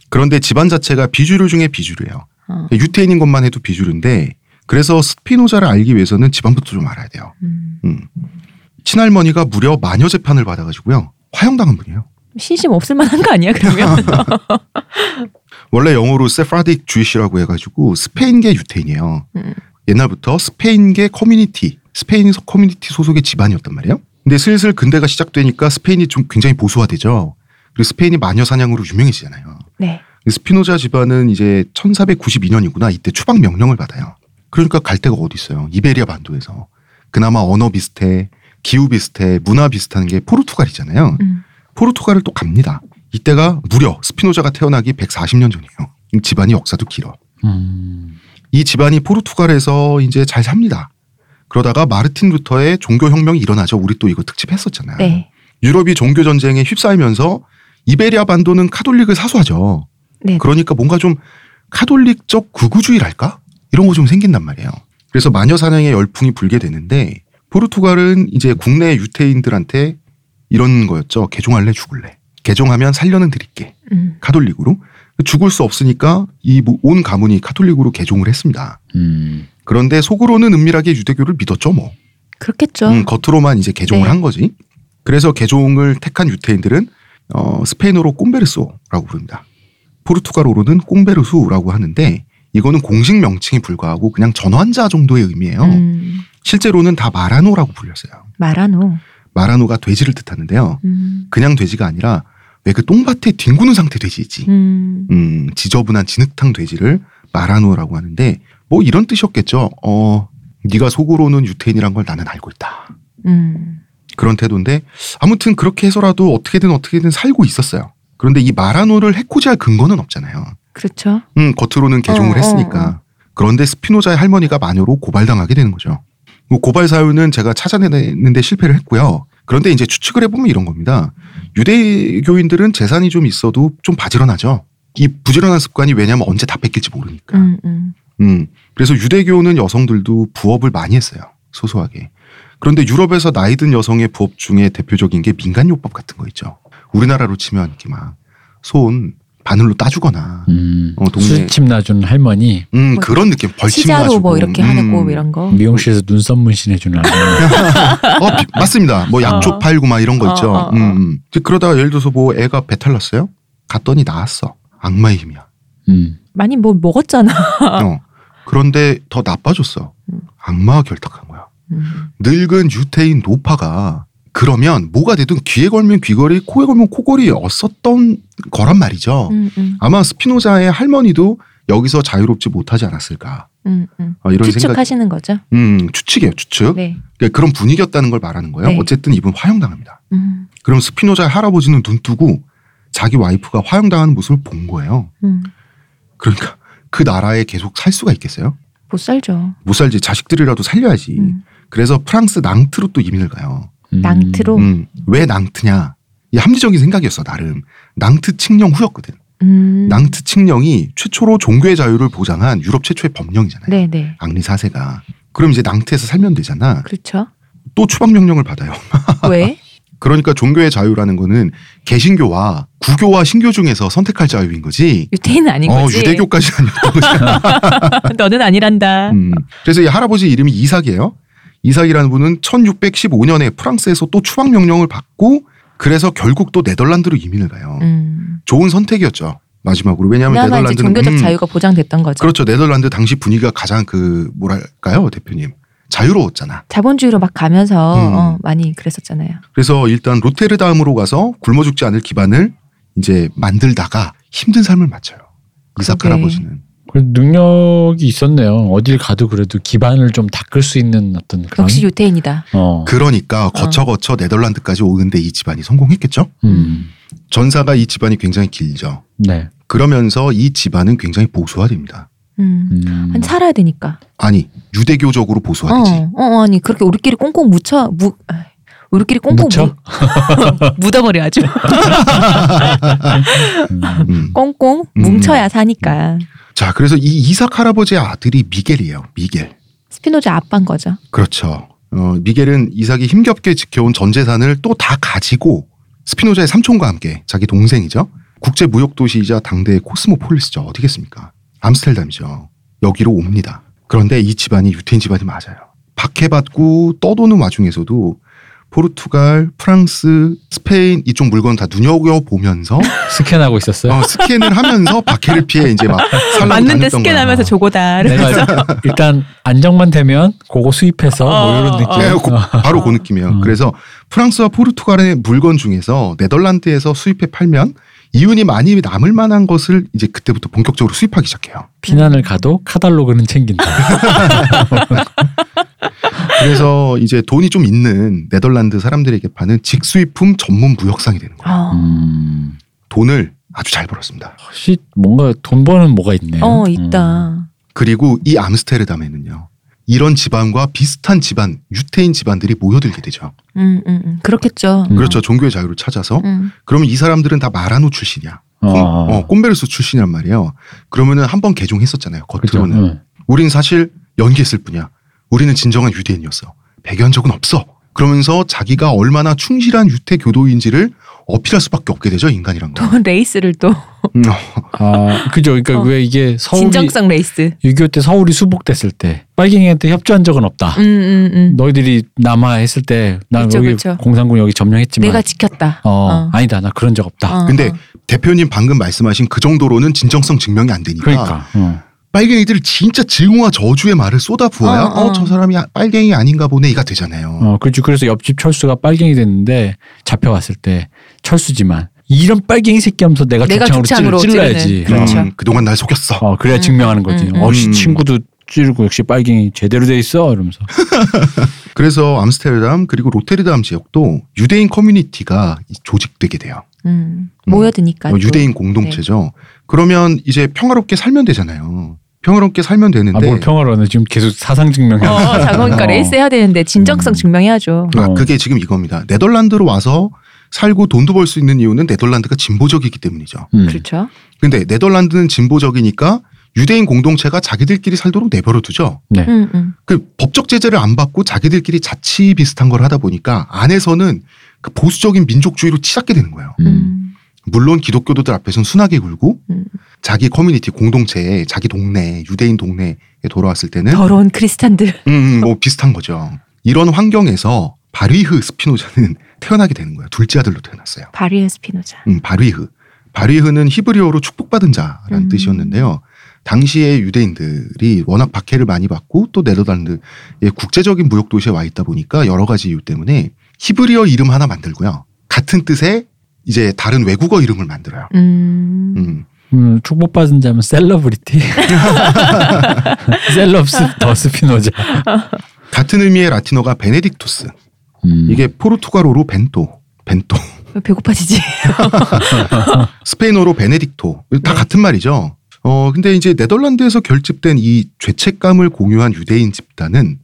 [SPEAKER 1] 그런데 집안 자체가 비주류 중에 비주류예요.
[SPEAKER 4] 어.
[SPEAKER 1] 유태인인 것만 해도 비주류인데 그래서 스피노자를 알기 위해서는 집안부터 좀 알아야 돼요.
[SPEAKER 4] 음.
[SPEAKER 1] 음. 친할머니가 무려 마녀 재판을 받아가지고요. 화형당한 분이에요.
[SPEAKER 4] 신심 없을 만한 거 아니야 그러면? (laughs)
[SPEAKER 1] 원래 영어로 Sephardic Jewish라고 해가지고 스페인계 유태인이에요.
[SPEAKER 4] 음.
[SPEAKER 1] 옛날부터 스페인계 커뮤니티, 스페인 커뮤니티 소속의 집안이었단 말이에요. 근데 슬슬 근대가 시작되니까 스페인이 좀 굉장히 보수화되죠. 그리고 스페인이 마녀 사냥으로 유명해지잖아요.
[SPEAKER 4] 네.
[SPEAKER 1] 스피노자 집안은 이제 1492년이구나. 이때 추방 명령을 받아요. 그러니까 갈 데가 어디 있어요. 이베리아 반도에서. 그나마 언어 비슷해, 기후 비슷해, 문화 비슷한 게 포르투갈이잖아요.
[SPEAKER 4] 음.
[SPEAKER 1] 포르투갈을 또 갑니다. 이때가 무려 스피노자가 태어나기 140년 전이에요. 이 집안이 역사도 길어.
[SPEAKER 3] 음.
[SPEAKER 1] 이 집안이 포르투갈에서 이제 잘 삽니다. 그러다가 마르틴 루터의 종교 혁명이 일어나죠. 우리 또 이거 특집했었잖아요.
[SPEAKER 4] 네.
[SPEAKER 1] 유럽이 종교 전쟁에 휩싸이면서 이베리아 반도는 카톨릭을 사수하죠.
[SPEAKER 4] 네.
[SPEAKER 1] 그러니까 뭔가 좀 카톨릭적 극우주의랄까? 이런 거 좀 생긴단 말이에요. 그래서 마녀 사냥의 열풍이 불게 되는데 포르투갈은 이제 국내 유태인들한테 이런 거였죠. 개종할래 죽을래. 개종하면 살려는 드릴게.
[SPEAKER 4] 음.
[SPEAKER 1] 카톨릭으로. 죽을 수 없으니까 이 온 가문이 카톨릭으로 개종을 했습니다.
[SPEAKER 3] 음.
[SPEAKER 1] 그런데 속으로는 은밀하게 유대교를 믿었죠, 뭐.
[SPEAKER 4] 그렇겠죠.
[SPEAKER 1] 음, 겉으로만 이제 개종을
[SPEAKER 4] 네.
[SPEAKER 1] 한 거지. 그래서 개종을 택한 유태인들은 어, 스페인어로 꼼베르소라고 부릅니다. 포르투갈어로는 꼼베르수라고 하는데 이거는 공식 명칭이 불과하고 그냥 전환자 정도의 의미예요.
[SPEAKER 4] 음.
[SPEAKER 1] 실제로는 다 마라노라고 불렸어요.
[SPEAKER 4] 마라노.
[SPEAKER 1] 마라노가 돼지를 뜻하는데요.
[SPEAKER 4] 음.
[SPEAKER 1] 그냥 돼지가 아니라 왜 그 똥밭에 뒹구는 상태 돼지 있지.
[SPEAKER 4] 음.
[SPEAKER 1] 음, 지저분한 진흙탕 돼지를 마라노라고 하는데 뭐 이런 뜻이었겠죠. 어, 네가 속으로는 유태인이란 걸 나는 알고 있다.
[SPEAKER 4] 음.
[SPEAKER 1] 그런 태도인데 아무튼 그렇게 해서라도 어떻게든 어떻게든 살고 있었어요. 그런데 이 마라노를 해코지할 근거는 없잖아요.
[SPEAKER 4] 그렇죠.
[SPEAKER 1] 음, 겉으로는 개종을
[SPEAKER 4] 어, 어,
[SPEAKER 1] 했으니까. 그런데 스피노자의 할머니가 마녀로 고발당하게 되는 거죠. 뭐 고발 사유는 제가 찾아내는데 실패를 했고요. 그런데 이제 추측을 해보면 이런 겁니다. 유대교인들은 재산이 좀 있어도 좀 바지런하죠. 이 부지런한 습관이 왜냐면 언제 다 뺏길지 모르니까.
[SPEAKER 4] 음. 음.
[SPEAKER 1] 음. 그래서 유대교는 여성들도 부업을 많이 했어요. 소소하게. 그런데 유럽에서 나이 든 여성의 부업 중에 대표적인 게 민간요법 같은 거 있죠. 우리나라로 치면 이렇게 막 손 바늘로 따주거나
[SPEAKER 3] 음.
[SPEAKER 1] 어, 동네-
[SPEAKER 3] 수집 놔준 할머니
[SPEAKER 1] 음
[SPEAKER 4] 뭐
[SPEAKER 1] 그런 느낌 벌침
[SPEAKER 4] 시자로
[SPEAKER 1] 가지고
[SPEAKER 4] 뭐 이렇게
[SPEAKER 1] 음.
[SPEAKER 4] 하는 거 이런 거.
[SPEAKER 3] 미용실에서 눈썹 문신 해 주는 할머니. (laughs)
[SPEAKER 1] 어 비- 맞습니다. 뭐 약초
[SPEAKER 4] 어.
[SPEAKER 1] 팔고 막 이런 거 있죠.
[SPEAKER 4] 어, 어, 어.
[SPEAKER 1] 음, 음. 그러다가 예를 들어서 뭐 애가 배탈 났어요. 갔더니 나았어. 악마의 힘이야.
[SPEAKER 3] 음.
[SPEAKER 4] 많이 뭐 먹었잖아.
[SPEAKER 1] 어. 그런데 더 나빠졌어.
[SPEAKER 4] 음.
[SPEAKER 1] 악마와 결탁한 거야.
[SPEAKER 4] 음.
[SPEAKER 1] 늙은 유태인 노파가 그러면 뭐가 되든 귀에 걸면 귀걸이, 코에 걸면 코걸이였었던 거란 말이죠.
[SPEAKER 4] 음. 음.
[SPEAKER 1] 아마 스피노자의 할머니도 여기서 자유롭지 못하지 않았을까.
[SPEAKER 4] 음. 음.
[SPEAKER 1] 어, 이런 생각.
[SPEAKER 4] 추측하시는 거죠.
[SPEAKER 1] 음, 추측이에요, 추측.
[SPEAKER 4] 네.
[SPEAKER 1] 그러니까 그런 분위기였다는 걸 말하는 거예요.
[SPEAKER 4] 네.
[SPEAKER 1] 어쨌든 이분 화형당합니다.
[SPEAKER 4] 음.
[SPEAKER 1] 그럼 스피노자의 할아버지는 눈 뜨고 자기 와이프가 화형당하는 모습을 본 거예요.
[SPEAKER 4] 음.
[SPEAKER 1] 그러니까 그 나라에 계속 살 수가 있겠어요?
[SPEAKER 4] 못 살죠.
[SPEAKER 1] 못 살지. 자식들이라도 살려야지.
[SPEAKER 4] 음.
[SPEAKER 1] 그래서 프랑스 낭트로 또 이민을 가요.
[SPEAKER 3] 음.
[SPEAKER 4] 낭트로?
[SPEAKER 1] 음, 왜 낭트냐? 이 합리적인 생각이었어 나름. 낭트 칙령 후였거든.
[SPEAKER 4] 음.
[SPEAKER 1] 낭트 칙령이 최초로 종교의 자유를 보장한 유럽 최초의 법령이잖아요.
[SPEAKER 4] 네네.
[SPEAKER 1] 앙리 4세가. 그럼 이제 낭트에서 살면 되잖아.
[SPEAKER 4] 그렇죠.
[SPEAKER 1] 또 추방 명령을 받아요.
[SPEAKER 4] 왜? (laughs)
[SPEAKER 1] 그러니까 종교의 자유라는 거는 개신교와 구교와 신교 중에서 선택할 자유인 거지.
[SPEAKER 4] 유태인은 아닌
[SPEAKER 1] 어,
[SPEAKER 4] 거지.
[SPEAKER 1] 유대교까지 아니었던 (laughs) 거지.
[SPEAKER 4] 너는 아니란다.
[SPEAKER 1] 음. 그래서 이 할아버지 이름이 이삭이에요. 이삭이라는 분은 1615년에 프랑스에서 또 추방 명령을 받고 그래서 결국 또 네덜란드로 이민을 가요.
[SPEAKER 4] 음.
[SPEAKER 1] 좋은 선택이었죠. 마지막으로 왜냐하면 네덜란드는
[SPEAKER 4] 종교적
[SPEAKER 1] 음,
[SPEAKER 4] 자유가 보장됐던 거죠.
[SPEAKER 1] 그렇죠. 네덜란드 당시 분위기가 가장 그 뭐랄까요, 대표님 자유로웠잖아.
[SPEAKER 4] 자본주의로 막 가면서
[SPEAKER 1] 음.
[SPEAKER 4] 어, 많이 그랬었잖아요.
[SPEAKER 1] 그래서 일단 로테르담으로 가서 굶어 죽지 않을 기반을 이제 만들다가 힘든 삶을 마쳐요. 이삭. 할아버지는.
[SPEAKER 3] 그 능력이 있었네요. 어딜 가도 그래도 기반을 좀 닦을 수 있는 어떤 그런.
[SPEAKER 4] 역시 유태인이다.
[SPEAKER 3] 어.
[SPEAKER 1] 그러니까 거쳐 거쳐 네덜란드까지 오는데 이 집안이 성공했겠죠.
[SPEAKER 3] 음.
[SPEAKER 1] 전사가 이 집안이 굉장히 길죠.
[SPEAKER 3] 네.
[SPEAKER 1] 그러면서 이 집안은 굉장히 보수화됩니다.
[SPEAKER 4] 음.
[SPEAKER 3] 음.
[SPEAKER 4] 한 살아야 되니까.
[SPEAKER 1] 아니 유대교적으로 보수화되지.
[SPEAKER 4] 어, 어, 아니 그렇게 우리끼리 꽁꽁 묻혀 무, 아,
[SPEAKER 6] 우리끼리 꽁꽁
[SPEAKER 3] 묻혀?
[SPEAKER 6] 묻- (laughs) 묻어버려야죠.
[SPEAKER 1] 음.
[SPEAKER 6] 꽁꽁
[SPEAKER 1] 음.
[SPEAKER 6] 뭉쳐야 사니까.
[SPEAKER 1] 자, 그래서 이 이삭 할아버지의 아들이 미겔이에요. 미겔.
[SPEAKER 6] 스피노자 아빠인 거죠.
[SPEAKER 1] 그렇죠. 어, 미겔은 이삭이 힘겹게 지켜온 전 재산을 또 다 가지고 스피노자의 삼촌과 함께 자기 동생이죠. 국제 무역 도시이자 당대의 cosmopolis죠. 어디겠습니까? 암스텔담이죠. 여기로 옵니다. 그런데 이 집안이 유태인 집안이 맞아요. 박해받고 떠도는 와중에서도 포르투갈, 프랑스, 스페인 이쪽 물건 다 눈여겨 보면서 (laughs)
[SPEAKER 3] 스캔하고 있었어요.
[SPEAKER 1] 어, 스캔을 하면서 박해를 피해 이제 막 살라고
[SPEAKER 6] 맞는데. 스캔하면서 조고다.
[SPEAKER 3] 내가 일단 안정만 되면 그거 수입해서 뭐 이런
[SPEAKER 6] 어,
[SPEAKER 3] 느낌.
[SPEAKER 1] 네, 고- 바로 그 느낌이에요.
[SPEAKER 3] 어.
[SPEAKER 1] 그래서 프랑스와 포르투갈의 물건 중에서 네덜란드에서 수입해 팔면 이윤이 많이 남을 만한 것을 이제 그때부터 본격적으로 수입하기 시작해요.
[SPEAKER 3] 피난을 가도 카달로그는 챙긴다. (laughs)
[SPEAKER 1] 그래서 이제 돈이 좀 있는 네덜란드 사람들에게 파는 직수입품 전문 무역상이 되는 거예요.
[SPEAKER 6] 어,
[SPEAKER 3] 음.
[SPEAKER 1] 돈을 아주 잘 벌었습니다.
[SPEAKER 3] 혹시 뭔가 돈 버는 뭐가 있네요.
[SPEAKER 6] 어
[SPEAKER 3] 음.
[SPEAKER 6] 있다.
[SPEAKER 1] 그리고 이 암스테르담에는요. 이런 집안과 비슷한 집안, 유태인 집안들이 모여들게 되죠.
[SPEAKER 6] 음, 음, 음. 그렇겠죠.
[SPEAKER 3] 음.
[SPEAKER 1] 그렇죠. 종교의 자유를 찾아서.
[SPEAKER 6] 음.
[SPEAKER 1] 그러면 이 사람들은 다 marrano 출신이야. 꼼,
[SPEAKER 3] 어.
[SPEAKER 1] 어, converso 출신이란 말이에요. 그러면은 한 번 개종했었잖아요. 겉으로는.
[SPEAKER 3] 응.
[SPEAKER 1] 우린 사실 연기했을 뿐이야. 우리는 진정한 유대인이었어. 배교한 적은 없어. 그러면서 자기가 얼마나 충실한 유태 교도인지를 어필할 수밖에 없게 되죠 인간이란 거.
[SPEAKER 6] 또 (laughs) 레이스를 또
[SPEAKER 1] 음, 어,
[SPEAKER 3] 아, 그죠. 그러니까
[SPEAKER 6] 어.
[SPEAKER 3] 왜 이게 서울이
[SPEAKER 6] 진정성 레이스.
[SPEAKER 3] 6.25 때 서울이 수복됐을 때 빨갱이한테 협조한 적은 없다.
[SPEAKER 6] 음, 음, 음.
[SPEAKER 3] 너희들이 남아 했을 때난
[SPEAKER 6] 그쵸,
[SPEAKER 3] 여기
[SPEAKER 6] 그쵸.
[SPEAKER 3] 공산군 여기 점령했지만
[SPEAKER 6] 내가 지켰다.
[SPEAKER 3] 어,
[SPEAKER 6] 어.
[SPEAKER 3] 아니다 나 그런 적 없다.
[SPEAKER 6] 어,
[SPEAKER 1] 근데
[SPEAKER 6] 어.
[SPEAKER 1] 대표님 방금 말씀하신 그 정도로는 진정성 증명이 안 되니까
[SPEAKER 3] 그러니까 어.
[SPEAKER 1] 빨갱이들이 진짜 증오와 저주의 말을 쏟아 부어야
[SPEAKER 6] 어,
[SPEAKER 1] 어
[SPEAKER 6] 어.
[SPEAKER 1] 저 사람이 빨갱이 아닌가 보네이가 되잖아요.
[SPEAKER 3] 어, 그렇죠. 그래서 옆집 철수가 빨갱이 됐는데 잡혀왔을 때 철수지만 이런 빨갱이 새끼 하면서 내가,
[SPEAKER 6] 내가
[SPEAKER 3] 죽창으로 찔, 찔러야지.
[SPEAKER 6] 찌르는. 그렇죠.
[SPEAKER 1] 음, 그동안 날 속였어.
[SPEAKER 3] 어, 그래야
[SPEAKER 6] 음,
[SPEAKER 3] 증명하는 거지.
[SPEAKER 6] 음, 음.
[SPEAKER 3] 어씨
[SPEAKER 1] 음.
[SPEAKER 3] 친구도 찌르고 역시 빨갱이 제대로 돼 있어 이러면서. (laughs)
[SPEAKER 1] 그래서 암스테르담 그리고 로테르담 지역도 유대인 커뮤니티가 조직되게 돼요.
[SPEAKER 6] 음.
[SPEAKER 1] 음.
[SPEAKER 6] 모여드니까.
[SPEAKER 1] 어,
[SPEAKER 6] 또.
[SPEAKER 1] 유대인 공동체죠. 그러면 이제 평화롭게 살면 되잖아요. 평화롭게 살면 되는데
[SPEAKER 3] 아 뭘 평화로는 지금 계속 사상 증명해.
[SPEAKER 6] 어, 어, 자, 그러니까
[SPEAKER 3] 어.
[SPEAKER 6] 레이스 해야 되는데 진정성
[SPEAKER 3] 음.
[SPEAKER 6] 증명해야죠.
[SPEAKER 1] 아,
[SPEAKER 3] 어.
[SPEAKER 1] 그게 지금 이겁니다. 네덜란드로 와서 살고 돈도 벌 수 있는 이유는 네덜란드가 진보적이기 때문이죠.
[SPEAKER 3] 음.
[SPEAKER 6] 그렇죠.
[SPEAKER 1] 근데 네덜란드는 진보적이니까 유대인 공동체가 자기들끼리 살도록 내버려 두죠.
[SPEAKER 3] 네.
[SPEAKER 6] 음, 음.
[SPEAKER 1] 그 법적 제재를 안 받고 자기들끼리 자치 비슷한 걸 하다 보니까 안에서는 그 보수적인 민족주의로 치닫게 되는 거예요.
[SPEAKER 3] 음.
[SPEAKER 6] 음.
[SPEAKER 1] 물론 기독교도들 앞에서는 순하게 굴고
[SPEAKER 6] 음.
[SPEAKER 1] 자기 커뮤니티 공동체에 자기 동네 유대인 동네에 돌아왔을 때는
[SPEAKER 6] 더러운 크리스천들.
[SPEAKER 1] 음, 음, 뭐 비슷한 거죠. 이런 환경에서 바뤼흐 스피노자는 태어나게 되는 거예요. 둘째 아들로 태어났어요.
[SPEAKER 6] 바뤼흐 스피노자.
[SPEAKER 1] 음, 바뤼흐. 바뤼흐는 히브리어로 축복받은 자라는
[SPEAKER 6] 음.
[SPEAKER 1] 뜻이었는데요. 당시에 유대인들이 워낙 박해를 많이 받고 또 네덜란드의 국제적인 무역 도시에 와 있다 보니까 여러 가지 이유 때문에 히브리어 이름 하나 만들고요. 같은 뜻의 이제 다른 외국어 이름을 만들어요.
[SPEAKER 6] 음.
[SPEAKER 1] 음.
[SPEAKER 3] 음, 축복받은 자면 celebrity. (laughs) Celebs the 스피노자.
[SPEAKER 1] 같은 의미의 라틴어가 베네딕투스.
[SPEAKER 3] 음.
[SPEAKER 1] 이게 포르투갈어로 벤토, 벤토.
[SPEAKER 6] 배고파지지. (laughs)
[SPEAKER 1] 스페인어로 베네딕토. 다
[SPEAKER 6] 네.
[SPEAKER 1] 같은 말이죠. 어, 근데 이제 네덜란드에서 결집된 이 죄책감을 공유한 유대인 집단은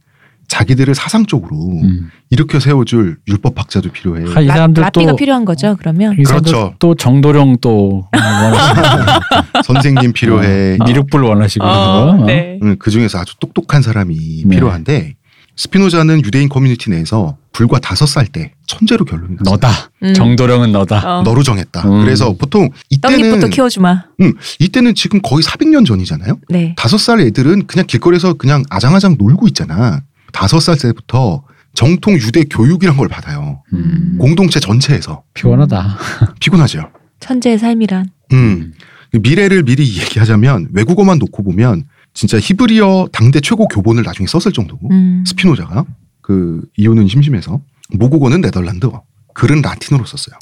[SPEAKER 1] 자기들을 사상적으로
[SPEAKER 3] 음.
[SPEAKER 1] 일으켜 세워줄 율법학자도 필요해.
[SPEAKER 3] 아, 이
[SPEAKER 6] 라-
[SPEAKER 3] 사람들
[SPEAKER 6] 랍비가
[SPEAKER 3] 또
[SPEAKER 6] 필요한 거죠. 그러면.
[SPEAKER 1] 그렇죠.
[SPEAKER 3] 또 정도령 또 원하시고 (laughs)
[SPEAKER 1] 선생님 필요해.
[SPEAKER 3] 어, 미륵불 원하시고 그런 거.
[SPEAKER 6] 네.
[SPEAKER 1] 음, 그 중에서 아주 똑똑한 사람이
[SPEAKER 3] 네.
[SPEAKER 1] 필요한데 스피노자는 유대인 커뮤니티 내에서 불과 다섯 살 때 천재로 결론이 났어요.
[SPEAKER 3] 너다.
[SPEAKER 6] 음.
[SPEAKER 3] 정도령은 너다.
[SPEAKER 6] 어.
[SPEAKER 1] 너로 정했다.
[SPEAKER 3] 음.
[SPEAKER 1] 그래서 보통 이때는
[SPEAKER 6] 떡잎부터 키워주마.
[SPEAKER 1] 음, 이때는 지금 거의 400년 전이잖아요.
[SPEAKER 6] 네.
[SPEAKER 1] 다섯 살 애들은 그냥 길거리에서 그냥 아장아장 놀고 있잖아. 다섯 살 때부터 정통 유대 교육이란 걸 받아요.
[SPEAKER 3] 음.
[SPEAKER 1] 공동체 전체에서
[SPEAKER 3] 피곤하다. (laughs)
[SPEAKER 1] 피곤하죠.
[SPEAKER 6] 천재의 삶이란.
[SPEAKER 1] 음. 미래를 미리 얘기하자면 외국어만 놓고 보면 진짜 히브리어 당대 최고 교본을 나중에 썼을 정도고
[SPEAKER 6] 음.
[SPEAKER 1] 스피노자가 그 이유는 심심해서 모국어는 네덜란드어, 글은 라틴어로 썼어요.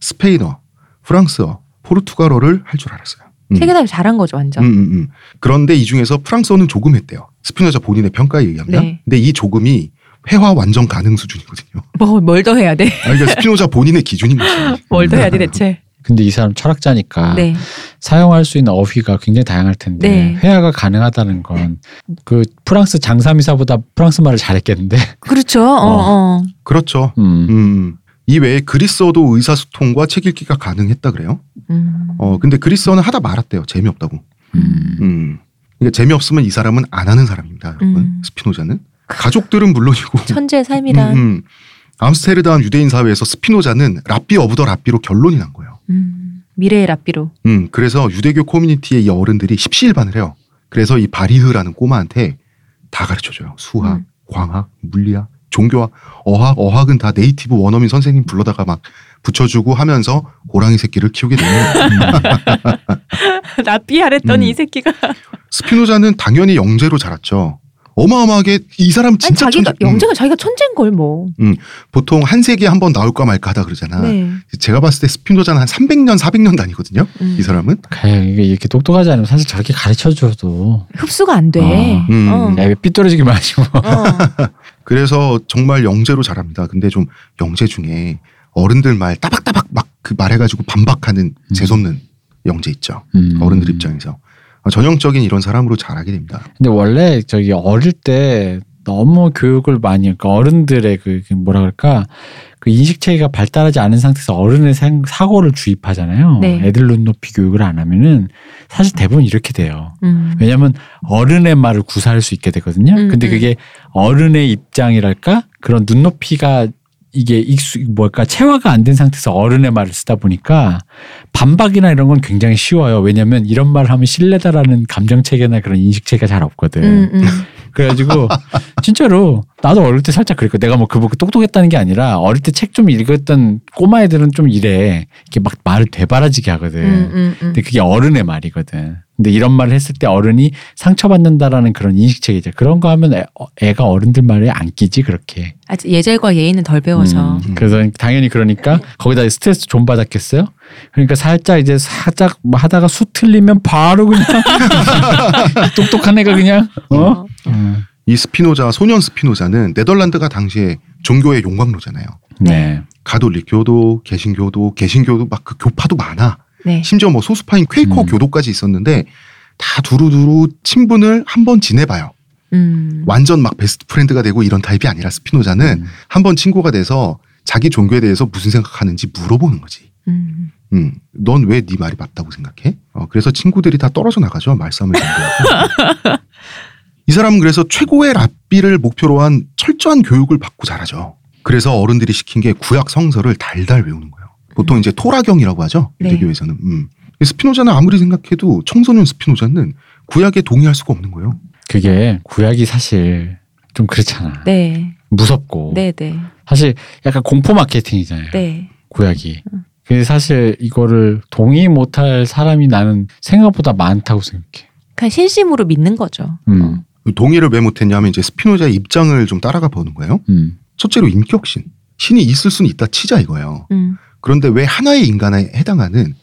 [SPEAKER 1] 스페인어, 프랑스어, 포르투갈어를 할 줄 알았어요. 음.
[SPEAKER 6] 세 개 다 잘한 거죠, 완전.
[SPEAKER 1] 음, 음, 음. 그런데 이 중에서 프랑스어는 조금 했대요. 스피노자 본인의 평가에 의하면.
[SPEAKER 6] 네.
[SPEAKER 1] 근데 이 조금이 회화 완전 가능 수준이거든요.
[SPEAKER 6] 뭐, 뭘 더 해야 돼?
[SPEAKER 1] 아, 그러니까 스피노자 본인의 기준인 거죠. (laughs)
[SPEAKER 6] 뭘 더 해야 돼, 대체?
[SPEAKER 3] 근데 이 사람 철학자니까
[SPEAKER 6] 네.
[SPEAKER 3] 사용할 수 있는 어휘가 굉장히 다양할 텐데
[SPEAKER 6] 네.
[SPEAKER 3] 회화가 가능하다는 건 그 프랑스 장삼이사보다 프랑스 말을 잘했겠는데.
[SPEAKER 6] 그렇죠. (laughs) 어, 어.
[SPEAKER 1] 그렇죠.
[SPEAKER 3] 음.
[SPEAKER 1] 음. 이 외에 그리스어도 의사소통과 책 읽기가 가능했다 그래요.
[SPEAKER 6] 음.
[SPEAKER 1] 어 근데 그리스어는 하다 말았대요. 재미없다고.
[SPEAKER 3] 음.
[SPEAKER 1] 음. 그러니까 재미없으면 이 사람은 안 하는 사람입니다, 여러분.
[SPEAKER 6] 음.
[SPEAKER 1] 스피노자는 가족들은 물론이고.
[SPEAKER 6] 천재의 삶이란.
[SPEAKER 1] 암스테르담 유대인 사회에서 스피노자는 랍비 of the 랍비로 결론이 난 거예요.
[SPEAKER 6] 음. 미래의 랍비로.
[SPEAKER 1] 음, 그래서 유대교 커뮤니티의 이 어른들이 십시일반을 해요. 그래서 이 바리흐라는 꼬마한테 다 가르쳐줘요. 수학,
[SPEAKER 6] 음.
[SPEAKER 1] 광학, 물리학, 종교학, 어학, 어학은 다 네이티브 원어민 선생님 불러다가 막 붙여주고 하면서 호랑이 새끼를 키우게 되는 (laughs)
[SPEAKER 6] 랍비 하랬더니
[SPEAKER 1] 음.
[SPEAKER 6] 이 새끼가.
[SPEAKER 1] 스피노자는 당연히 영재로 자랐죠. 어마어마하게 이 사람
[SPEAKER 6] 아니,
[SPEAKER 1] 진짜
[SPEAKER 6] 자기가
[SPEAKER 1] 천재- 음,
[SPEAKER 6] 영재가 자기가 천재인 걸 뭐.
[SPEAKER 1] 보통 한 세기에 한 번 나올까 말까 하다 그러잖아.
[SPEAKER 6] 네.
[SPEAKER 1] 제가 봤을 때 스피노자는 한 300년, 400년 다니거든요.
[SPEAKER 6] 음.
[SPEAKER 1] 이 사람은.
[SPEAKER 3] 이게 이렇게 똑똑하지 않으면 사실 저렇게 가르쳐 줘도
[SPEAKER 6] 흡수가 안 돼.
[SPEAKER 3] 어.
[SPEAKER 1] 음.
[SPEAKER 6] 어.
[SPEAKER 3] 야, 이거 삐뚤어지기 마시고.
[SPEAKER 6] 어.
[SPEAKER 1] 그래서 정말 영재로 자랍니다. 근데 좀 영재 중에 어른들 말 따박따박 막 그 말해가지고 반박하는
[SPEAKER 3] 음.
[SPEAKER 1] 재수없는 영재 있죠.
[SPEAKER 3] 음.
[SPEAKER 1] 어른들 입장에서 어, 전형적인 이런 사람으로 자라게 됩니다.
[SPEAKER 3] 근데 원래 저기 어릴 때 너무 교육을 많이 그러니까 어른들의 그, 그 뭐라 그럴까 그 인식 체계가 발달하지 않은 상태에서 어른의 생- 사고를 주입하잖아요.
[SPEAKER 6] 네.
[SPEAKER 3] 애들 눈 높이 교육을 안 하면은 사실 대부분 이렇게 돼요.
[SPEAKER 6] 음.
[SPEAKER 3] 왜냐하면 어른의 말을 구사할 수 있게 되거든요.
[SPEAKER 6] 음,
[SPEAKER 3] 근데
[SPEAKER 6] 음.
[SPEAKER 3] 그게 어른의 입장이랄까 그런 눈높이가 이게 익수 뭘까 체화가 안 된 상태에서 어른의 말을 쓰다 보니까 반박이나 이런 건 굉장히 쉬워요. 왜냐하면 이런 말을 하면 신뢰다라는 감정 체계나 그런 인식 체계가 잘 없거든.
[SPEAKER 6] 음, 음. (laughs)
[SPEAKER 3] 그래가지고 진짜로 나도 어릴 때 살짝 그랬고 내가 뭐 그보고 똑똑했다는 게 아니라 어릴 때 책 좀 읽었던 꼬마 애들은 좀 이래 이렇게 막 말을 되바라지게 하거든.
[SPEAKER 6] 음, 음, 음.
[SPEAKER 3] 근데 그게 어른의 말이거든. 근데 이런 말을 했을 때 어른이 상처받는다라는 그런 인식 체계죠. 그런 거 하면 애, 어, 애가 어른들 말에 안 끼지 그렇게.
[SPEAKER 6] 아직 예절과 예의는 덜 배워서.
[SPEAKER 3] 음, 그래서 당연히 그러니까 (laughs) 거기다 스트레스 좀 받았겠어요. 그러니까 살짝 이제 살짝 뭐 하다가 수 틀리면 바로 그냥 (laughs) 똑똑한 애가 그냥 어. 음.
[SPEAKER 1] 이 스피노자 소년 스피노자는 네덜란드가 당시에 종교의 용광로잖아요.
[SPEAKER 3] 네.
[SPEAKER 1] 가톨릭 교도, 개신교도, 개신교도 막 그 교파도 많아.
[SPEAKER 6] 네.
[SPEAKER 1] 심지어 뭐 소수파인 퀘이커
[SPEAKER 3] 음.
[SPEAKER 1] 교도까지 있었는데 다 두루두루 친분을 한번 지내봐요.
[SPEAKER 6] 음.
[SPEAKER 1] 완전 막 best friend가 되고 이런 타입이 아니라 스피노자는
[SPEAKER 3] 음.
[SPEAKER 1] 한번 친구가 돼서 자기 종교에 대해서 무슨 생각하는지 물어보는 거지.
[SPEAKER 6] 음.
[SPEAKER 1] 음, 넌 왜 네 말이 맞다고 생각해? 어, 그래서 친구들이 다 떨어져 나가죠. 말싸움을 전개하고. (laughs) 이 사람은 그래서 최고의 랍비를 목표로 한 철저한 교육을 받고 자라죠. 그래서 어른들이 시킨 게 구약 성서를 달달 외우는 거예요. 보통 이제 토라경이라고 하죠.
[SPEAKER 6] 네.
[SPEAKER 1] 유대교에서는. 음. 스피노자는 아무리 생각해도 청소년 스피노자는 구약에 동의할 수가 없는 거예요.
[SPEAKER 3] 그게 구약이 사실 좀 그렇잖아.
[SPEAKER 6] 네.
[SPEAKER 3] 무섭고.
[SPEAKER 6] 네, 네.
[SPEAKER 3] 사실 약간 공포 마케팅이잖아요.
[SPEAKER 6] 네.
[SPEAKER 3] 구약이.
[SPEAKER 6] 음.
[SPEAKER 3] 그래서 사실 이거를 동의 못할 사람이 나는 생각보다 많다고 생각해.
[SPEAKER 6] 그냥 신심으로 믿는 거죠.
[SPEAKER 3] 음.
[SPEAKER 1] 동의를 왜 못했냐면 이제 스피노자의 입장을 좀 따라가 보는 거예요.
[SPEAKER 3] 음.
[SPEAKER 1] 첫째로 인격신. 신이 있을 수는 있다 치자 이거예요.
[SPEAKER 6] 음.
[SPEAKER 1] 그런데 왜 하나의 인간에 해당하는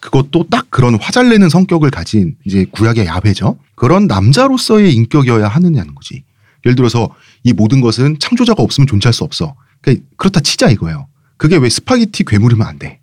[SPEAKER 1] 그것도 딱 그런 화 잘 내는 성격을 가진 이제 구약의 야훼죠. 그런 남자로서의 인격이어야 하느냐는 거지. 예를 들어서 이 모든 것은 창조자가 없으면 존재할 수 없어. 그러니까 그렇다 치자 이거예요. 그게 왜 스파게티 괴물이면 안 돼?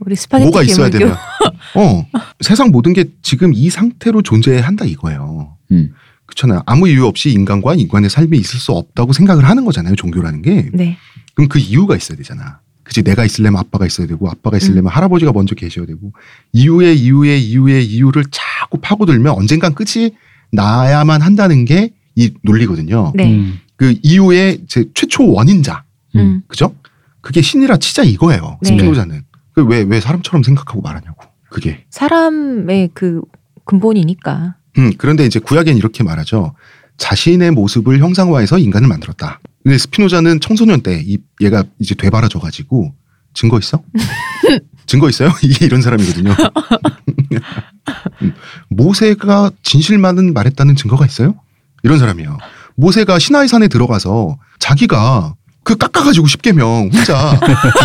[SPEAKER 6] 우리 스파게티
[SPEAKER 1] 뭐가 있어야. 되면 (laughs) 어 세상 모든 게 지금 이 상태로 존재한다 이거예요.
[SPEAKER 3] 음.
[SPEAKER 1] 그렇잖아요. 아무 이유 없이 인간과 인간의 삶이 있을 수 없다고 생각을 하는 거잖아요. 종교라는 게.
[SPEAKER 6] 네.
[SPEAKER 1] 그럼 그 이유가 있어야 되잖아. 그치 내가 있으려면 아빠가 있어야 되고 아빠가 있으려면 할아버지가 먼저 계셔야 되고 이유의 이유의 이유의 이유를 자꾸 파고들면 언젠간 끝이 나야만 한다는 게 이 논리거든요.
[SPEAKER 6] 네.
[SPEAKER 3] 음.
[SPEAKER 1] 그 이유의 제 최초 원인자
[SPEAKER 6] 음.
[SPEAKER 1] 그죠? 그게 신이라 치자 이거예요.
[SPEAKER 6] 네.
[SPEAKER 1] 스피노자는 그 왜 왜 사람처럼 생각하고 말하냐고 그게.
[SPEAKER 6] 사람의 그 근본이니까.
[SPEAKER 1] 음 그런데 이제 구약엔 이렇게 말하죠. 자신의 모습을 형상화해서 인간을 만들었다. 근데 스피노자는 청소년 때 이 얘가 이제 되바라져 가지고 증거 있어? (laughs) 증거 있어요? (laughs) 이게 이런 사람이거든요. 음, (laughs) 모세가 진실만은 말했다는 증거가 있어요? 이런 사람이에요. 모세가 시나이 산에 들어가서 자기가 그 깎아가지고 십계명 혼자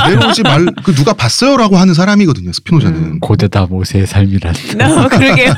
[SPEAKER 1] 내려오지 말, 그 누가 봤어요라고 하는 사람이거든요. 스피노자는.
[SPEAKER 6] 음.
[SPEAKER 3] 고대다 모세의 삶이란.
[SPEAKER 6] 어, 그러게요.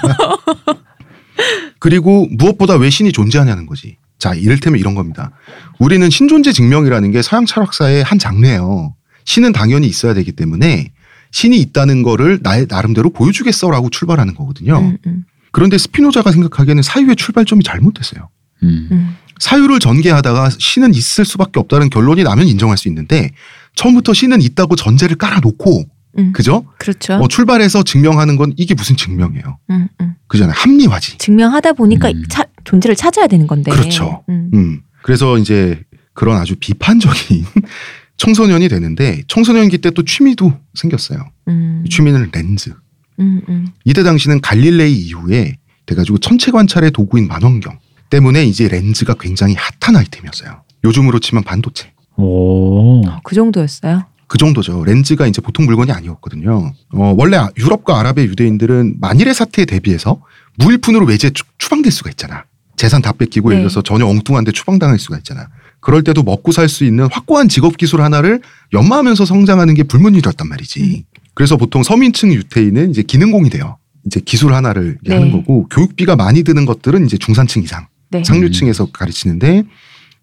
[SPEAKER 1] 그리고 무엇보다 왜 신이 존재하냐는 거지. 자, 이를테면 이런 겁니다. 우리는 신존재 증명이라는 게 서양 철학사의 한 장르예요. 신은 당연히 있어야 되기 때문에 신이 있다는 거를 나의 나름대로 보여주겠어라고 출발하는 거거든요.
[SPEAKER 6] 음, 음,
[SPEAKER 1] 그런데 스피노자가 생각하기에는 사유의 출발점이 잘못됐어요.
[SPEAKER 3] 음.
[SPEAKER 6] 음.
[SPEAKER 1] 사유를 전개하다가 신은 있을 수밖에 없다는 결론이 나면 인정할 수 있는데 처음부터 신은 있다고 전제를 깔아놓고
[SPEAKER 6] 음.
[SPEAKER 1] 그죠?
[SPEAKER 6] 그렇죠.
[SPEAKER 1] 어, 출발해서 증명하는 건 이게 무슨 증명이에요?
[SPEAKER 6] 음, 음.
[SPEAKER 1] 그잖아요. 합리화지.
[SPEAKER 6] 증명하다 보니까
[SPEAKER 3] 음.
[SPEAKER 6] 차- 존재를 찾아야 되는 건데.
[SPEAKER 1] 그렇죠.
[SPEAKER 6] 음.
[SPEAKER 1] 음. 그래서 이제 그런 아주 비판적인 (laughs) 청소년이 되는데 청소년기 때 또 취미도 생겼어요.
[SPEAKER 6] 음.
[SPEAKER 1] 취미는 렌즈.
[SPEAKER 6] 음, 음.
[SPEAKER 1] 이때 당시는 갈릴레이 이후에 돼가지고 천체 관찰의 도구인 만원경 때문에 이제 렌즈가 굉장히 핫한 아이템이었어요. 요즘으로 치면 반도체.
[SPEAKER 3] 오.
[SPEAKER 6] 어, 그 정도였어요.
[SPEAKER 1] 그 정도죠. 렌즈가 이제 보통 물건이 아니었거든요. 어, 원래 아- 유럽과 아랍의 유대인들은 만일의 사태에 대비해서 무일푼으로 외제에 추- 추방될 수가 있잖아. 재산 다 뺏기고
[SPEAKER 6] 네.
[SPEAKER 1] 예를 들어서 전혀 엉뚱한데 추방당할 수가 있잖아. 그럴 때도 먹고 살 수 있는 확고한 직업 기술 하나를 연마하면서 성장하는 게 불문율이었단 말이지. 그래서 보통 서민층 유태인은 이제 기능공이 돼요. 이제 기술 하나를
[SPEAKER 6] 네.
[SPEAKER 1] 하는 거고 교육비가 많이 드는 것들은 이제 중산층 이상,
[SPEAKER 6] 네.
[SPEAKER 1] 상류층에서 가르치는데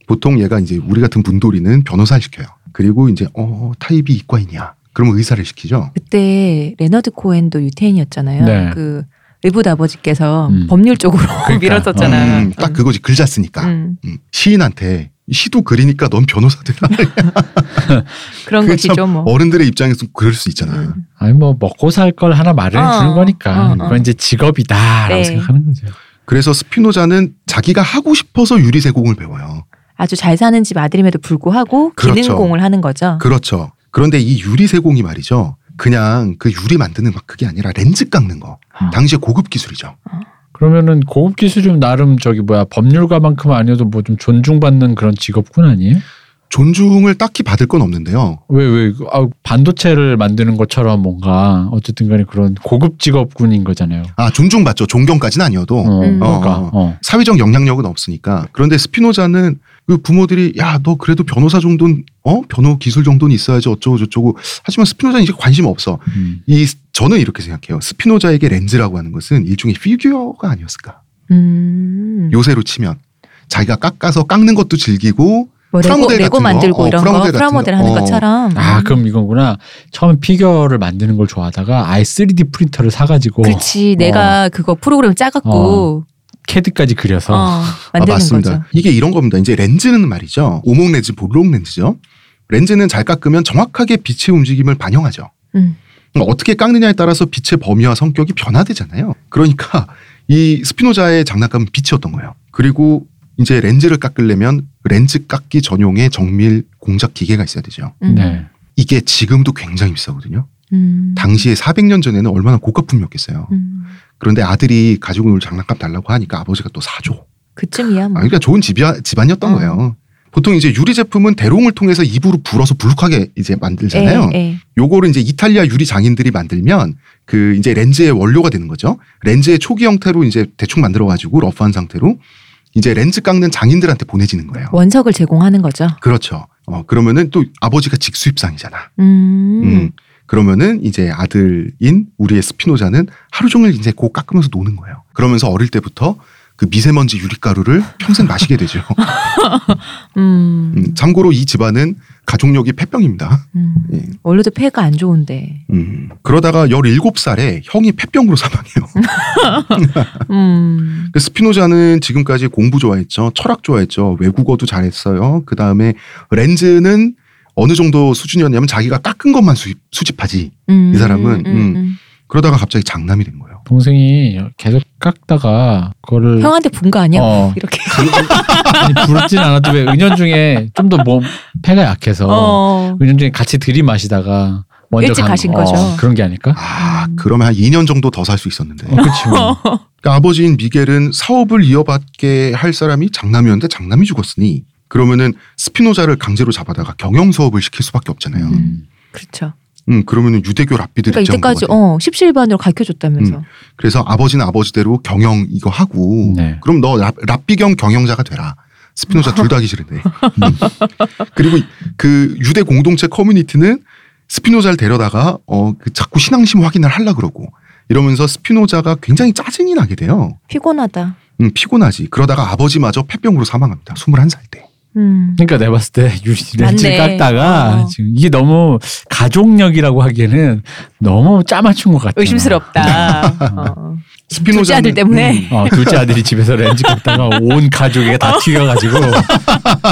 [SPEAKER 1] 보통 얘가 이제 우리 같은 문돌이는 변호사를 시켜요. 그리고 이제 어 타입이 이과인이야. 그러면 의사를 시키죠.
[SPEAKER 6] 그때 레너드 코엔도 유태인이었잖아요.
[SPEAKER 3] 네.
[SPEAKER 6] 그 외부드 아버지께서
[SPEAKER 3] 음.
[SPEAKER 6] 법률 쪽으로 (laughs) 밀었었잖아요.
[SPEAKER 1] 음, 딱 그거지 글 잘 쓰니까
[SPEAKER 6] 음,
[SPEAKER 1] 음, 시인한테 시도 그리니까 넌 변호사 되라. (laughs)
[SPEAKER 6] 그런 것이죠,
[SPEAKER 1] 참
[SPEAKER 6] 뭐.
[SPEAKER 1] 어른들의 입장에서 그럴 수 있잖아.
[SPEAKER 6] 음.
[SPEAKER 3] 아니 뭐 먹고 살 걸 하나 마련해
[SPEAKER 6] 어,
[SPEAKER 3] 주는 거니까
[SPEAKER 6] 어, 어.
[SPEAKER 3] 그건 이제 직업이다라고
[SPEAKER 6] 네.
[SPEAKER 3] 생각하는 거죠.
[SPEAKER 1] 그래서 스피노자는 자기가 하고 싶어서 유리세공을 배워요.
[SPEAKER 6] 아주 잘 사는 집 아들임에도 불구하고
[SPEAKER 1] 그렇죠.
[SPEAKER 6] 기능공을 하는 거죠.
[SPEAKER 1] 그렇죠. 그런데 이 유리 세공이 말이죠. 그냥 그 유리 만드는 막 그게 아니라 렌즈 깎는 거.
[SPEAKER 3] 어.
[SPEAKER 1] 당시에 고급 기술이죠.
[SPEAKER 3] 그러면은 고급 기술이면 나름 저기 뭐야 법률가만큼 아니어도 뭐 좀 존중받는 그런 직업군 아니에요?
[SPEAKER 1] 존중을 딱히 받을 건 없는데요.
[SPEAKER 3] 왜, 왜, 아, 반도체를 만드는 것처럼 뭔가, 어쨌든 간에 그런 고급 직업군인 거잖아요.
[SPEAKER 1] 아 존중받죠. 존경까지는 아니어도
[SPEAKER 3] 어,
[SPEAKER 6] 음.
[SPEAKER 3] 그러니까,
[SPEAKER 1] 어,
[SPEAKER 3] 어.
[SPEAKER 1] 사회적 영향력은 없으니까. 그런데 스피노자는 그 부모들이 야 너 그래도 변호사 정도는 어 변호 기술 정도는 있어야지 어쩌고 저쩌고 하지만 스피노자는 이제 관심 없어.
[SPEAKER 3] 음.
[SPEAKER 1] 이 저는 이렇게 생각해요. 스피노자에게 렌즈라고 하는 것은 일종의 피규어가 아니었을까.
[SPEAKER 6] 음.
[SPEAKER 1] 요새로 치면 자기가 깎아서 깎는 것도 즐기고
[SPEAKER 6] 뭐 레고,
[SPEAKER 1] 프라모델
[SPEAKER 6] 레고
[SPEAKER 1] 거.
[SPEAKER 6] 만들고
[SPEAKER 1] 어,
[SPEAKER 6] 이런
[SPEAKER 1] 프라모델
[SPEAKER 6] 거
[SPEAKER 1] 같은
[SPEAKER 6] 프라모델
[SPEAKER 1] 거.
[SPEAKER 6] 하는
[SPEAKER 1] 어.
[SPEAKER 6] 것처럼.
[SPEAKER 3] 아, 그럼 이거구나. 처음 피규어를 만드는 걸 좋아하다가 아예 3D 프린터를 사가지고
[SPEAKER 6] 그렇지.
[SPEAKER 3] 어.
[SPEAKER 6] 내가 그거 프로그램 짜갖고
[SPEAKER 3] 캐드까지 그려서
[SPEAKER 6] 어,
[SPEAKER 1] 아,
[SPEAKER 6] 만드는
[SPEAKER 1] 맞습니다.
[SPEAKER 6] 거죠.
[SPEAKER 1] 이게 이런 겁니다. 이제 렌즈는 말이죠. 오목 렌즈, 볼록 렌즈죠. 렌즈는 잘 깎으면 정확하게 빛의 움직임을 반영하죠.
[SPEAKER 6] 음.
[SPEAKER 1] 그럼 어떻게 깎느냐에 따라서 빛의 범위와 성격이 변화되잖아요. 그러니까 이 스피노자의 장난감은 빛이었던 거예요. 그리고 이제 렌즈를 깎으려면 렌즈 깎기 전용의 정밀 공작 기계가 있어야 되죠.
[SPEAKER 6] 음.
[SPEAKER 3] 네.
[SPEAKER 1] 이게 지금도 굉장히 비싸거든요.
[SPEAKER 6] 음.
[SPEAKER 1] 당시에 400년 전에는 얼마나 고가품이었겠어요.
[SPEAKER 6] 음.
[SPEAKER 1] 그런데 아들이 가지고 놀 장난감 달라고 하니까 아버지가 또 사줘.
[SPEAKER 6] 그쯤이야
[SPEAKER 1] 아,
[SPEAKER 6] 뭐.
[SPEAKER 1] 그러니까 좋은 집이야, 집안이었던
[SPEAKER 6] 어.
[SPEAKER 1] 거예요. 보통 이제 유리 제품은 대롱을 통해서 입으로 불어서 불룩하게 이제 만들잖아요.
[SPEAKER 6] 예, 예.
[SPEAKER 1] 요거를 이제 이탈리아 유리 장인들이 만들면 그 이제 렌즈의 원료가 되는 거죠. 렌즈의 초기 형태로 이제 대충 만들어 가지고 러프한 상태로 이제 렌즈 깎는 장인들한테 보내지는 거예요.
[SPEAKER 6] 원석을 제공하는 거죠.
[SPEAKER 1] 그렇죠. 어 그러면은 또 아버지가 직수입상이잖아.
[SPEAKER 6] 음.
[SPEAKER 1] 음. 그러면은 이제 아들인 우리의 스피노자는 하루 종일 이제 고 깎으면서 노는 거예요. 그러면서 어릴 때부터 그 미세먼지 유리가루를 평생 마시게 되죠. (laughs)
[SPEAKER 6] 음.
[SPEAKER 1] 음, 참고로 이 집안은 가족력이 폐병입니다.
[SPEAKER 6] 음.
[SPEAKER 1] 예.
[SPEAKER 6] 원래도 폐가 안 좋은데.
[SPEAKER 1] 음, 그러다가 17살에 형이 폐병으로 사망해요. (laughs)
[SPEAKER 6] 음.
[SPEAKER 1] 그 스피노자는 지금까지 공부 좋아했죠. 철학 좋아했죠. 외국어도 잘했어요. 그 다음에 렌즈는 어느 정도 수준이었냐면 자기가 깎은 것만 수입, 수집하지.
[SPEAKER 6] 음.
[SPEAKER 1] 이 사람은, 음. 그러다가 갑자기 장남이 된 거예요.
[SPEAKER 3] 동생이 계속 깎다가 그거를
[SPEAKER 6] 형한테 분거 아니야?
[SPEAKER 3] 어,
[SPEAKER 6] 이렇게. (laughs)
[SPEAKER 3] 아니, 부르진 않아도 왜 은연 중에 좀 더 몸 폐가 약해서
[SPEAKER 6] 어.
[SPEAKER 3] 은연 중에 같이 들이마시다가 먼저
[SPEAKER 6] 일찍
[SPEAKER 3] 간-
[SPEAKER 6] 가신
[SPEAKER 3] 어,
[SPEAKER 6] 거죠.
[SPEAKER 3] 그런 게 아닐까?
[SPEAKER 1] 아, 그러면 한 2년 정도 더 살 수 있었는데.
[SPEAKER 3] 어, 그치 뭐.
[SPEAKER 1] 그러니까 아버지인 미겔은 사업을 이어받게 할 사람이 장남이었는데 장남이 죽었으니 그러면은 스피노자를 강제로 잡아다가 경영 수업을 시킬 수밖에 없잖아요. 음,
[SPEAKER 3] 음.
[SPEAKER 6] 그렇죠.
[SPEAKER 1] 그러면 유대교 랍비들이
[SPEAKER 6] 그러니까 이때까지. 어 십시일반으로 가르쳐 줬다면서.
[SPEAKER 1] 음. 그래서 아버지는 아버지대로 경영 이거 하고
[SPEAKER 3] 네.
[SPEAKER 1] 그럼 너 랍, 랍비경 경영자가 되라. 스피노자 둘 다 하기 싫은데. 음. 그리고 그 유대 공동체 커뮤니티는 스피노자를 데려다가 어 그 자꾸 신앙심 확인을 하려 그러고 이러면서 스피노자가 굉장히 짜증이 나게 돼요.
[SPEAKER 6] 피곤하다.
[SPEAKER 1] 음, 피곤하지. 그러다가 아버지마저 폐병으로 사망합니다. 21살 때.
[SPEAKER 6] 음.
[SPEAKER 3] 그러니까 내가 봤을 때 유리 렌즈를
[SPEAKER 6] 맞네.
[SPEAKER 3] 깎다가
[SPEAKER 6] 어.
[SPEAKER 3] 지금 이게 너무 가족력이라고 하기에는 너무 짜맞춘 것 같아.
[SPEAKER 6] 의심스럽다. 어. (laughs) 둘째
[SPEAKER 1] 스피노자는
[SPEAKER 6] 아들 때문에.
[SPEAKER 3] 어, 둘째 아들이 집에서 렌즈 깎다가 (laughs) 온 가족에게 다 튀겨가지고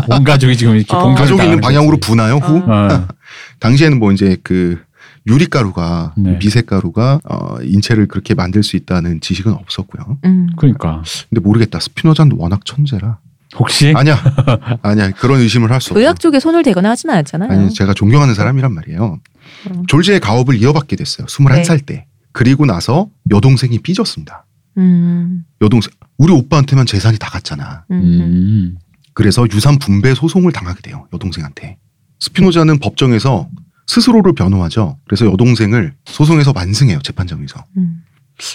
[SPEAKER 3] 온 가족이 지금 이렇게
[SPEAKER 6] 어.
[SPEAKER 1] 가족이 있는
[SPEAKER 3] 다
[SPEAKER 1] 방향으로
[SPEAKER 3] 그랬지.
[SPEAKER 1] 부나요 후?
[SPEAKER 3] 어. (laughs)
[SPEAKER 1] 당시에는 뭐 이제 그 유리가루가
[SPEAKER 3] 네.
[SPEAKER 1] 미세가루가 어, 인체를 그렇게 만들 수 있다는 지식은 없었고요.
[SPEAKER 6] 음.
[SPEAKER 3] 그러니까
[SPEAKER 1] 근데 모르겠다. 스피노자는 워낙 천재라.
[SPEAKER 3] 혹시
[SPEAKER 1] 아니야, (laughs) 아니야 그런 의심을 할 수 없어.
[SPEAKER 6] 의학 쪽에 손을 대거나 하진 않았잖아요.
[SPEAKER 1] 아니 제가 존경하는 사람이란 말이에요. 졸지의 가업을 이어받게 됐어요. 21살 때. 그리고 나서 여동생이 삐졌습니다.
[SPEAKER 6] 음.
[SPEAKER 1] 여동생 우리 오빠한테만 재산이 다 갔잖아.
[SPEAKER 6] 음.
[SPEAKER 3] 음.
[SPEAKER 1] 그래서 유산 분배 소송을 당하게 돼요. 여동생한테. 스피노자는 법정에서 스스로를 변호하죠. 그래서 여동생을 소송에서 만승해요. 재판장에서.
[SPEAKER 6] 음.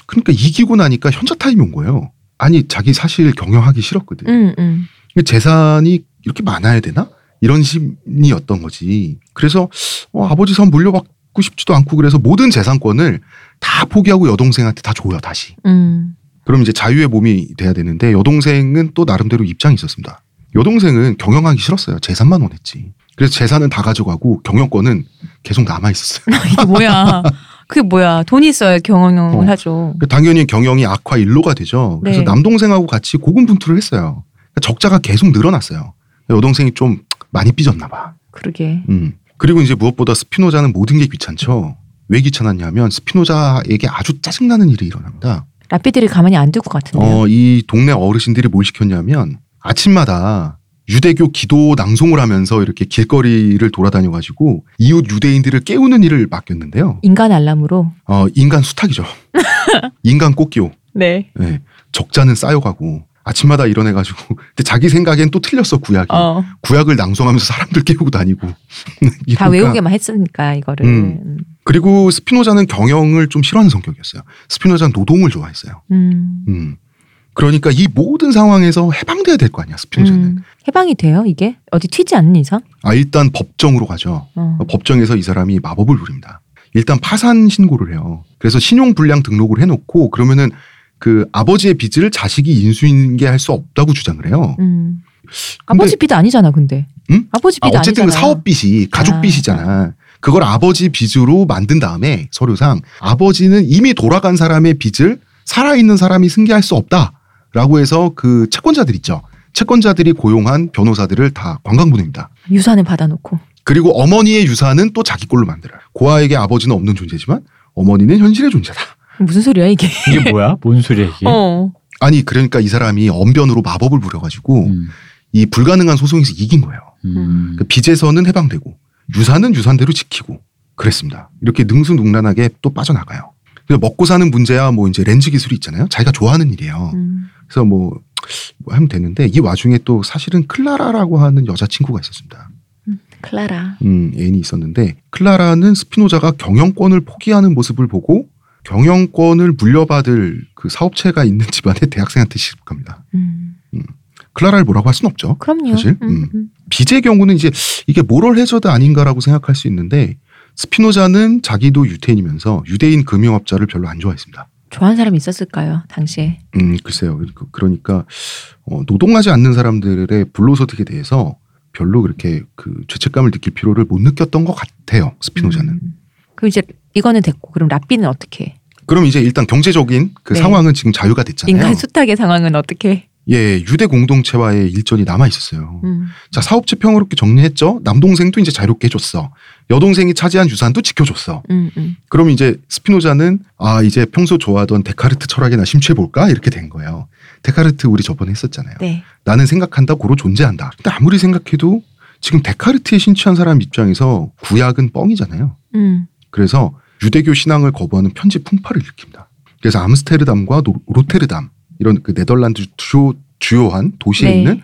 [SPEAKER 1] 그러니까 이기고 나니까 현자 타임이 온 거예요. 아니 자기 사실 경영하기 싫었거든.
[SPEAKER 6] 음. 음.
[SPEAKER 1] 재산이 이렇게 많아야 되나? 이런 심리였던 거지. 그래서 어, 아버지 선 물려받고 싶지도 않고 그래서 모든 재산권을 다 포기하고 여동생한테 다 줘요 다시.
[SPEAKER 6] 음.
[SPEAKER 1] 그럼 이제 자유의 몸이 돼야 되는데 여동생은 또 나름대로 입장이 있었습니다. 여동생은 경영하기 싫었어요. 재산만 원했지. 그래서 재산은 다 가져가고 경영권은 계속 남아 있었어요. (laughs)
[SPEAKER 6] 이게 뭐야? 그게 뭐야? 돈이 있어야 경영을
[SPEAKER 1] 어.
[SPEAKER 6] 하죠.
[SPEAKER 1] 당연히 경영이 악화 일로가 되죠. 그래서
[SPEAKER 6] 네.
[SPEAKER 1] 남동생하고 같이 고군분투를 했어요. 그러니까 적자가 계속 늘어났어요. 여동생이 좀 많이 삐졌나 봐.
[SPEAKER 6] 그러게.
[SPEAKER 1] 음. 그리고 이제 무엇보다 스피노자는 모든 게 귀찮죠. 왜 귀찮았냐면 스피노자에게 아주 짜증나는 일이 일어납니다.
[SPEAKER 6] 라피들이 가만히 안 둘 것 같은데요.
[SPEAKER 1] 어, 이 동네 어르신들이 뭘 시켰냐면 아침마다 유대교 기도 낭송을 하면서 이렇게 길거리를 돌아다녀 가지고 이웃 유대인들을 깨우는 일을 맡겼는데요.
[SPEAKER 6] 인간 알람으로.
[SPEAKER 1] 어, 인간 수탉이죠. (laughs) 인간 꽃기호.
[SPEAKER 6] 네.
[SPEAKER 1] 예. 적자는 쌓여가고 아침마다 일어나가지고 (laughs) 근데 자기 생각엔 또 틀렸어 구약이.
[SPEAKER 6] 어.
[SPEAKER 1] 구약을 낭송하면서 사람들 깨우고 다니고. (laughs)
[SPEAKER 6] 다
[SPEAKER 1] 이러니까
[SPEAKER 6] 외우게만 했으니까 이거를.
[SPEAKER 1] 음.
[SPEAKER 6] 음.
[SPEAKER 1] 그리고 스피노자는 경영을 좀 싫어하는 성격이었어요. 스피노자는 노동을 좋아했어요.
[SPEAKER 6] 음.
[SPEAKER 1] 음. 그러니까 이 모든 상황에서 해방돼야 될 거 아니야 스피노자는.
[SPEAKER 6] 음. 해방이 돼요 이게? 어디 튀지 않는 이상?
[SPEAKER 1] 아 일단 법정으로 가죠.
[SPEAKER 6] 어.
[SPEAKER 1] 법정에서 이 사람이 마법을 부립니다. 일단 파산 신고를 해요. 그래서 신용 불량 등록을 해놓고 그러면은 그 아버지의 빚을 자식이 인수인계할 수 없다고 주장을 해요.
[SPEAKER 6] 음. 아버지 빚 아니잖아 근데.
[SPEAKER 1] 응?
[SPEAKER 6] 아버지
[SPEAKER 1] 아,
[SPEAKER 6] 빚
[SPEAKER 1] 어쨌든 그
[SPEAKER 6] 아니잖아.
[SPEAKER 1] 사업 빚이 가족
[SPEAKER 6] 아,
[SPEAKER 1] 빚이잖아. 그걸 아버지 빚으로 만든 다음에 서류상 아버지는 이미 돌아간 사람의 빚을 살아있는 사람이 승계할 수 없다 라고 해서 그 채권자들 있죠. 채권자들이 고용한 변호사들을 다 관광 보냅니다.
[SPEAKER 6] 유산을 받아놓고.
[SPEAKER 1] 그리고 어머니의 유산은 또 자기 걸로 만들어요. 고아에게 아버지는 없는 존재지만 어머니는 현실의 존재다.
[SPEAKER 6] 무슨 소리야 이게?
[SPEAKER 3] 이게 뭐야? 뭔 소리야 이게?
[SPEAKER 6] 어.
[SPEAKER 1] 아니 그러니까 이 사람이 언변으로 마법을 부려가지고
[SPEAKER 3] 음.
[SPEAKER 1] 이 불가능한 소송에서 이긴 거예요.
[SPEAKER 3] 음.
[SPEAKER 1] 그 빚에서는 해방되고 유산은 유산대로 지키고 그랬습니다. 이렇게 능수능란하게 또 빠져나가요. 그래서 먹고 사는 문제야 뭐 이제 렌즈 기술이 있잖아요. 자기가 좋아하는 일이에요.
[SPEAKER 6] 음.
[SPEAKER 1] 그래서 뭐, 뭐 하면 되는데 이 와중에 또 사실은 클라라라고 하는 여자친구가 있었습니다.
[SPEAKER 6] 클라라.
[SPEAKER 1] 음, 애인이 있었는데 클라라는 스피노자가 경영권을 포기하는 모습을 보고 경영권을 물려받을 그 사업체가 있는 (laughs) 집안의 대학생한테 시집갑니다.
[SPEAKER 6] 음.
[SPEAKER 1] 클라라를 뭐라고 할 수는 없죠.
[SPEAKER 6] 그럼요.
[SPEAKER 1] 사실,
[SPEAKER 6] 음,
[SPEAKER 1] 음.
[SPEAKER 6] 음.
[SPEAKER 1] 빚의 경우는 이제 이게 모럴 해저드 아닌가라고 생각할 수 있는데 스피노자는 자기도 유태인이면서 유대인 금융업자를 별로 안 좋아했습니다.
[SPEAKER 6] 좋아하는 사람이 있었을까요 당시에?
[SPEAKER 1] 음, 글쎄요. 그- 그러니까 어, 노동하지 않는 사람들의 불로소득에 대해서 별로 그렇게 그 죄책감을 느낄 필요를 못 느꼈던 것 같아요. 스피노자는.
[SPEAKER 6] 음. 그럼 이제 이거는 됐고 그럼 라삐는 어떻게? 해?
[SPEAKER 1] 그럼 이제 일단 경제적인 그
[SPEAKER 6] 네.
[SPEAKER 1] 상황은 지금 자유가 됐잖아요.
[SPEAKER 6] 인간 수탉의 상황은 어떻게? 해?
[SPEAKER 1] 예, 유대 공동체와의 일전이 남아 있었어요.
[SPEAKER 6] 음.
[SPEAKER 1] 자, 사업체 평화롭게 정리했죠. 남동생도 이제 자유롭게 해줬어. 여동생이 차지한 유산도 지켜줬어.
[SPEAKER 6] 음, 음.
[SPEAKER 1] 그럼 이제 스피노자는 아 이제 평소 좋아하던 데카르트 철학에나 심취해 볼까 이렇게 된 거예요. 데카르트 우리 저번에 했었잖아요.
[SPEAKER 6] 네.
[SPEAKER 1] 나는 생각한다, 고로 존재한다. 근데 아무리 생각해도 지금 데카르트에 심취한 사람 입장에서 구약은 뻥이잖아요.
[SPEAKER 6] 음.
[SPEAKER 1] 그래서 유대교 신앙을 거부하는 평지풍파를 일으킵니다. 그래서 암스테르담과 노- 로테르담 이런 그 네덜란드 주요, 주요한 도시에
[SPEAKER 6] 네.
[SPEAKER 1] 있는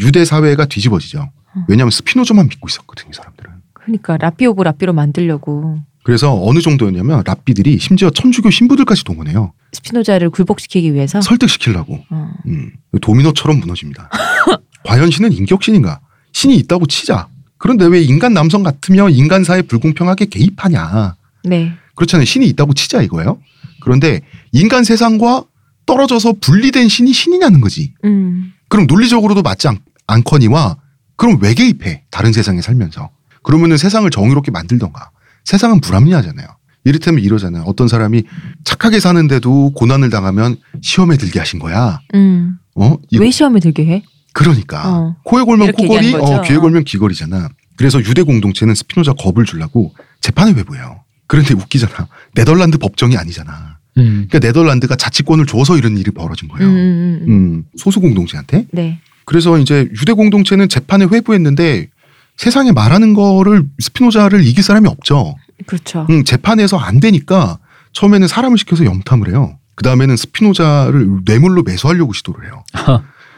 [SPEAKER 1] 유대 사회가 뒤집어지죠. 왜냐하면 스피노자만 믿고 있었거든요, 이 사람들은.
[SPEAKER 6] 그러니까 랍비 of 랍비로 만들려고
[SPEAKER 1] 그래서 어느 정도였냐면 랍비들이 심지어 천주교 신부들까지 동원해요.
[SPEAKER 6] 스피노자를 굴복시키기 위해서.
[SPEAKER 1] 설득시키려고.
[SPEAKER 6] 어.
[SPEAKER 1] 음, 도미노처럼 무너집니다. (laughs) 과연 신은 인격신인가? 신이 있다고 치자. 그런데 왜 인간 남성 같으며 인간 사회 불공평하게 개입하냐?
[SPEAKER 6] 네.
[SPEAKER 1] 그렇잖아요. 신이 있다고 치자 이거예요. 그런데 인간 세상과 떨어져서 분리된 신이 신이냐는 거지.
[SPEAKER 6] 음.
[SPEAKER 1] 그럼 논리적으로도 맞지 않, 않거니와 그럼 왜 개입해? 다른 세상에 살면서. 그러면은 세상을 정의롭게 만들던가. 세상은 불합리하잖아요. 이를테면 이러잖아요. 어떤 사람이 착하게 사는데도 고난을 당하면 시험에 들게 하신 거야.
[SPEAKER 6] 음.
[SPEAKER 1] 어? 이거-
[SPEAKER 6] 왜 시험에 들게 해?
[SPEAKER 1] 그러니까
[SPEAKER 6] 어.
[SPEAKER 1] 코에 골면 코걸이. 어, 귀에 골면 귀걸이잖아. 그래서 유대 공동체는 스피노자 겁을 주려고 재판을 회부해요. 그런데 웃기잖아. 네덜란드 법정이 아니잖아.
[SPEAKER 3] 음.
[SPEAKER 1] 그러니까 네덜란드가 자치권을 줘서 이런 일이 벌어진
[SPEAKER 6] 음,
[SPEAKER 1] 거예요.
[SPEAKER 6] 음, 음. 음.
[SPEAKER 1] 음, 소수 공동체한테.
[SPEAKER 6] 네.
[SPEAKER 1] 그래서 이제 유대 공동체는 재판에 회부했는데 세상에 말하는 거를 스피노자를 이길 사람이 없죠.
[SPEAKER 6] 그렇죠.
[SPEAKER 1] 음, 재판에서 안 되니까 처음에는 사람을 시켜서 염탐을 해요. 그 다음에는 스피노자를 뇌물로 매수하려고 시도를 해요.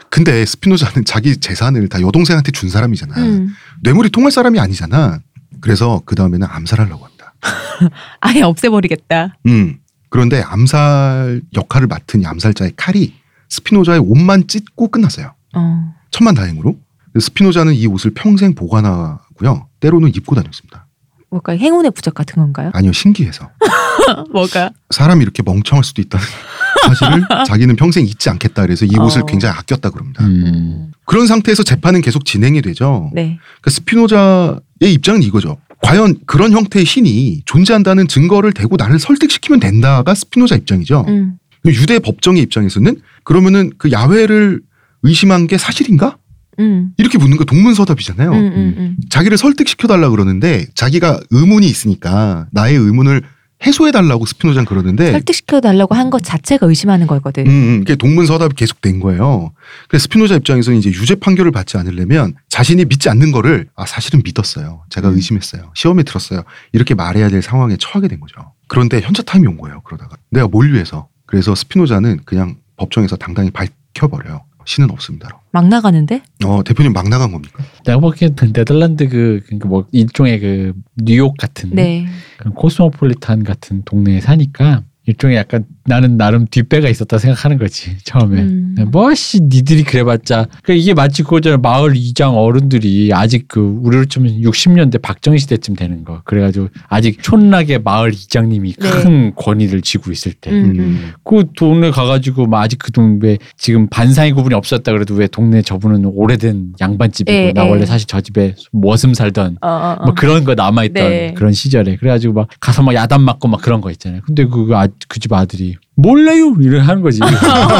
[SPEAKER 1] 근데 스피노자는 자기 재산을 다 여동생한테 준 사람이잖아.
[SPEAKER 6] 음.
[SPEAKER 1] 뇌물이 통할 사람이 아니잖아. 그래서 그 다음에는 암살하려고 합니다. (laughs)
[SPEAKER 6] 아예 없애버리겠다.
[SPEAKER 1] 음. 그런데 암살 역할을 맡은 이 암살자의 칼이 스피노자의 옷만 찢고 끝났어요.
[SPEAKER 6] 어.
[SPEAKER 1] 천만 다행으로. 스피노자는 이 옷을 평생 보관하고요. 때로는 입고 다녔습니다.
[SPEAKER 6] 뭘까 행운의 부적 같은 건가요?
[SPEAKER 1] 아니요, 신기해서. (laughs)
[SPEAKER 6] 뭐가?
[SPEAKER 1] 사람이 이렇게 멍청할 수도 있다는 (laughs) 사실을 (laughs) 자기는 평생 잊지 않겠다 그래서 이 옷을
[SPEAKER 6] 어.
[SPEAKER 1] 굉장히 아꼈다 그럽니다.
[SPEAKER 3] 음.
[SPEAKER 1] 그런 상태에서 재판은 계속 진행이 되죠.
[SPEAKER 6] 네.
[SPEAKER 1] 그러니까 스피노자의 입장은 이거죠. 과연 그런 형태의 신이 존재한다는 증거를 대고 나를 설득시키면 된다가 스피노자 입장이죠.
[SPEAKER 6] 음.
[SPEAKER 1] 유대 법정의 입장에서는 그러면은 그 야훼를 의심한 게 사실인가?
[SPEAKER 6] 음.
[SPEAKER 1] 이렇게 묻는 거 동문서답이잖아요.
[SPEAKER 6] 음, 음, 음.
[SPEAKER 1] 자기를 설득시켜달라 그러는데 자기가 의문이 있으니까 나의 의문을 해소해달라고 스피노자는 그러는데
[SPEAKER 6] 설득시켜 달라고 한 것 자체가 의심하는 거거든.
[SPEAKER 1] 음, 음, 그게 동문서답이 계속 된 거예요. 그래서 스피노자 입장에서는 이제 유죄 판결을 받지 않으려면 자신이 믿지 않는 거를 아 사실은 믿었어요. 제가
[SPEAKER 6] 음.
[SPEAKER 1] 의심했어요. 시험에 들었어요. 이렇게 말해야 될 상황에 처하게 된 거죠. 그런데 현자 타임이 온 거예요. 그러다가 내가 뭘 위해서? 그래서 스피노자는 그냥 법정에서 당당히 밝혀버려요. 신은 없습니다로.
[SPEAKER 6] 막 나가는데?
[SPEAKER 1] 어 대표님 막 나간 겁니까?
[SPEAKER 3] 내가 보기엔 네덜란드 그, 그러니까 뭐 일종의 그 뉴욕 같은
[SPEAKER 6] 네.
[SPEAKER 3] 코스모폴리탄 같은 동네에 사니까 일종의 약간 나는 나름 뒷배가 있었다 생각하는 거지 처음에
[SPEAKER 6] 음.
[SPEAKER 3] 뭐씨 니들이 그래봤자 그 이게 마치 그거잖아 마을 이장 어른들이 아직 그 우리로 치면 60년대 박정희 시대쯤 되는 거 그래가지고 아직 촌락의 마을 이장님이
[SPEAKER 6] 네.
[SPEAKER 3] 큰 권위를 쥐고 있을 때
[SPEAKER 6] 음, 음.
[SPEAKER 3] 그 동네 가가지고 막 아직 그 동네 지금 반상의 구분이 없었다 그래도 왜 동네 저분은 오래된 양반집이고
[SPEAKER 6] 에,
[SPEAKER 3] 나
[SPEAKER 6] 에.
[SPEAKER 3] 원래 사실 저 집에 머슴 살던
[SPEAKER 6] 어, 어, 어.
[SPEAKER 3] 뭐 그런 거 남아있던
[SPEAKER 6] 네.
[SPEAKER 3] 그런 시절에 그래가지고 막 가서 막 야단 맞고 막 그런 거 있잖아요. 근데 그그집 아들이 몰라요 이래 하는 거지.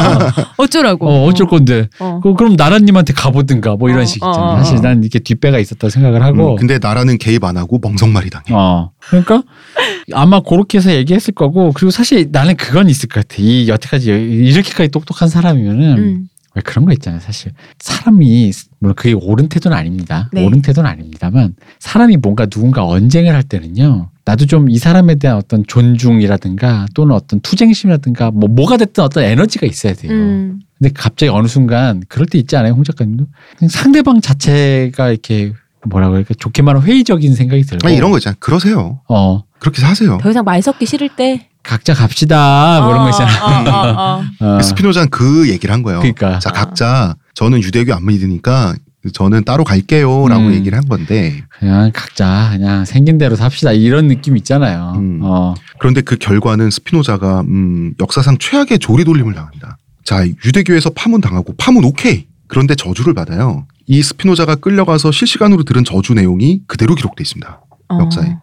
[SPEAKER 3] (laughs)
[SPEAKER 6] 어쩌라고?
[SPEAKER 3] 어, 어쩔 건데.
[SPEAKER 6] 어.
[SPEAKER 3] 그, 그럼 나라님한테 가보든가 뭐 이런
[SPEAKER 6] 어,
[SPEAKER 3] 식
[SPEAKER 6] 어. 어,
[SPEAKER 3] 사실
[SPEAKER 6] 어.
[SPEAKER 3] 난 이렇게 뒷배가 있었다 생각을 하고.
[SPEAKER 1] 음, 근데 나라는 개입 안 하고 멍석말이 당해.
[SPEAKER 3] 어. 그러니까 아마 그렇게 해서 얘기했을 거고 그리고 사실 나는 그건 있을 것 같아. 이 여태까지 이렇게까지 똑똑한 사람이면은
[SPEAKER 6] 음.
[SPEAKER 3] 왜 그런 거 있잖아요. 사실 사람이 물론 그게 옳은 태도는 아닙니다.
[SPEAKER 6] 네.
[SPEAKER 3] 옳은 태도는 아닙니다만 사람이 뭔가 누군가 언쟁을 할 때는요. 나도 좀 이 사람에 대한 어떤 존중이라든가 또는 어떤 투쟁심이라든가 뭐 뭐가 됐든 어떤 에너지가 있어야 돼요.
[SPEAKER 6] 음.
[SPEAKER 3] 근데 갑자기 어느 순간 그럴 때 있지 않아요, 홍 작가님도? 그냥 상대방 자체가 이렇게 뭐라고 할까 좋게 말하면 회의적인 생각이 들고.
[SPEAKER 1] 아니, 이런 거 있잖아요. 그러세요.
[SPEAKER 3] 어
[SPEAKER 1] 그렇게 사세요.
[SPEAKER 6] 더 이상 말 섞기 싫을 때.
[SPEAKER 3] 각자 갑시다 뭐 이런 거 있잖아.
[SPEAKER 6] 어, 어, 어, 어. (laughs)
[SPEAKER 3] 어,
[SPEAKER 1] 스피노자는 그 얘기를 한 거예요.
[SPEAKER 3] 그러니까.
[SPEAKER 1] 자 각자 저는 유대교 안 믿으니까 저는 따로 갈게요라고
[SPEAKER 3] 음.
[SPEAKER 1] 얘기를 한 건데
[SPEAKER 3] 그냥 각자 그냥 생긴 대로 삽시다 이런 느낌 있잖아요.
[SPEAKER 1] 음.
[SPEAKER 3] 어.
[SPEAKER 1] 그런데 그 결과는 스피노자가 음, 역사상 최악의 조리 돌림을 당합니다. 자 유대교에서 파문 당하고 파문 오케이. 그런데 저주를 받아요. 이 스피노자가 끌려가서 실시간으로 들은 저주 내용이 그대로 기록돼 있습니다.
[SPEAKER 6] 어.
[SPEAKER 1] 역사에.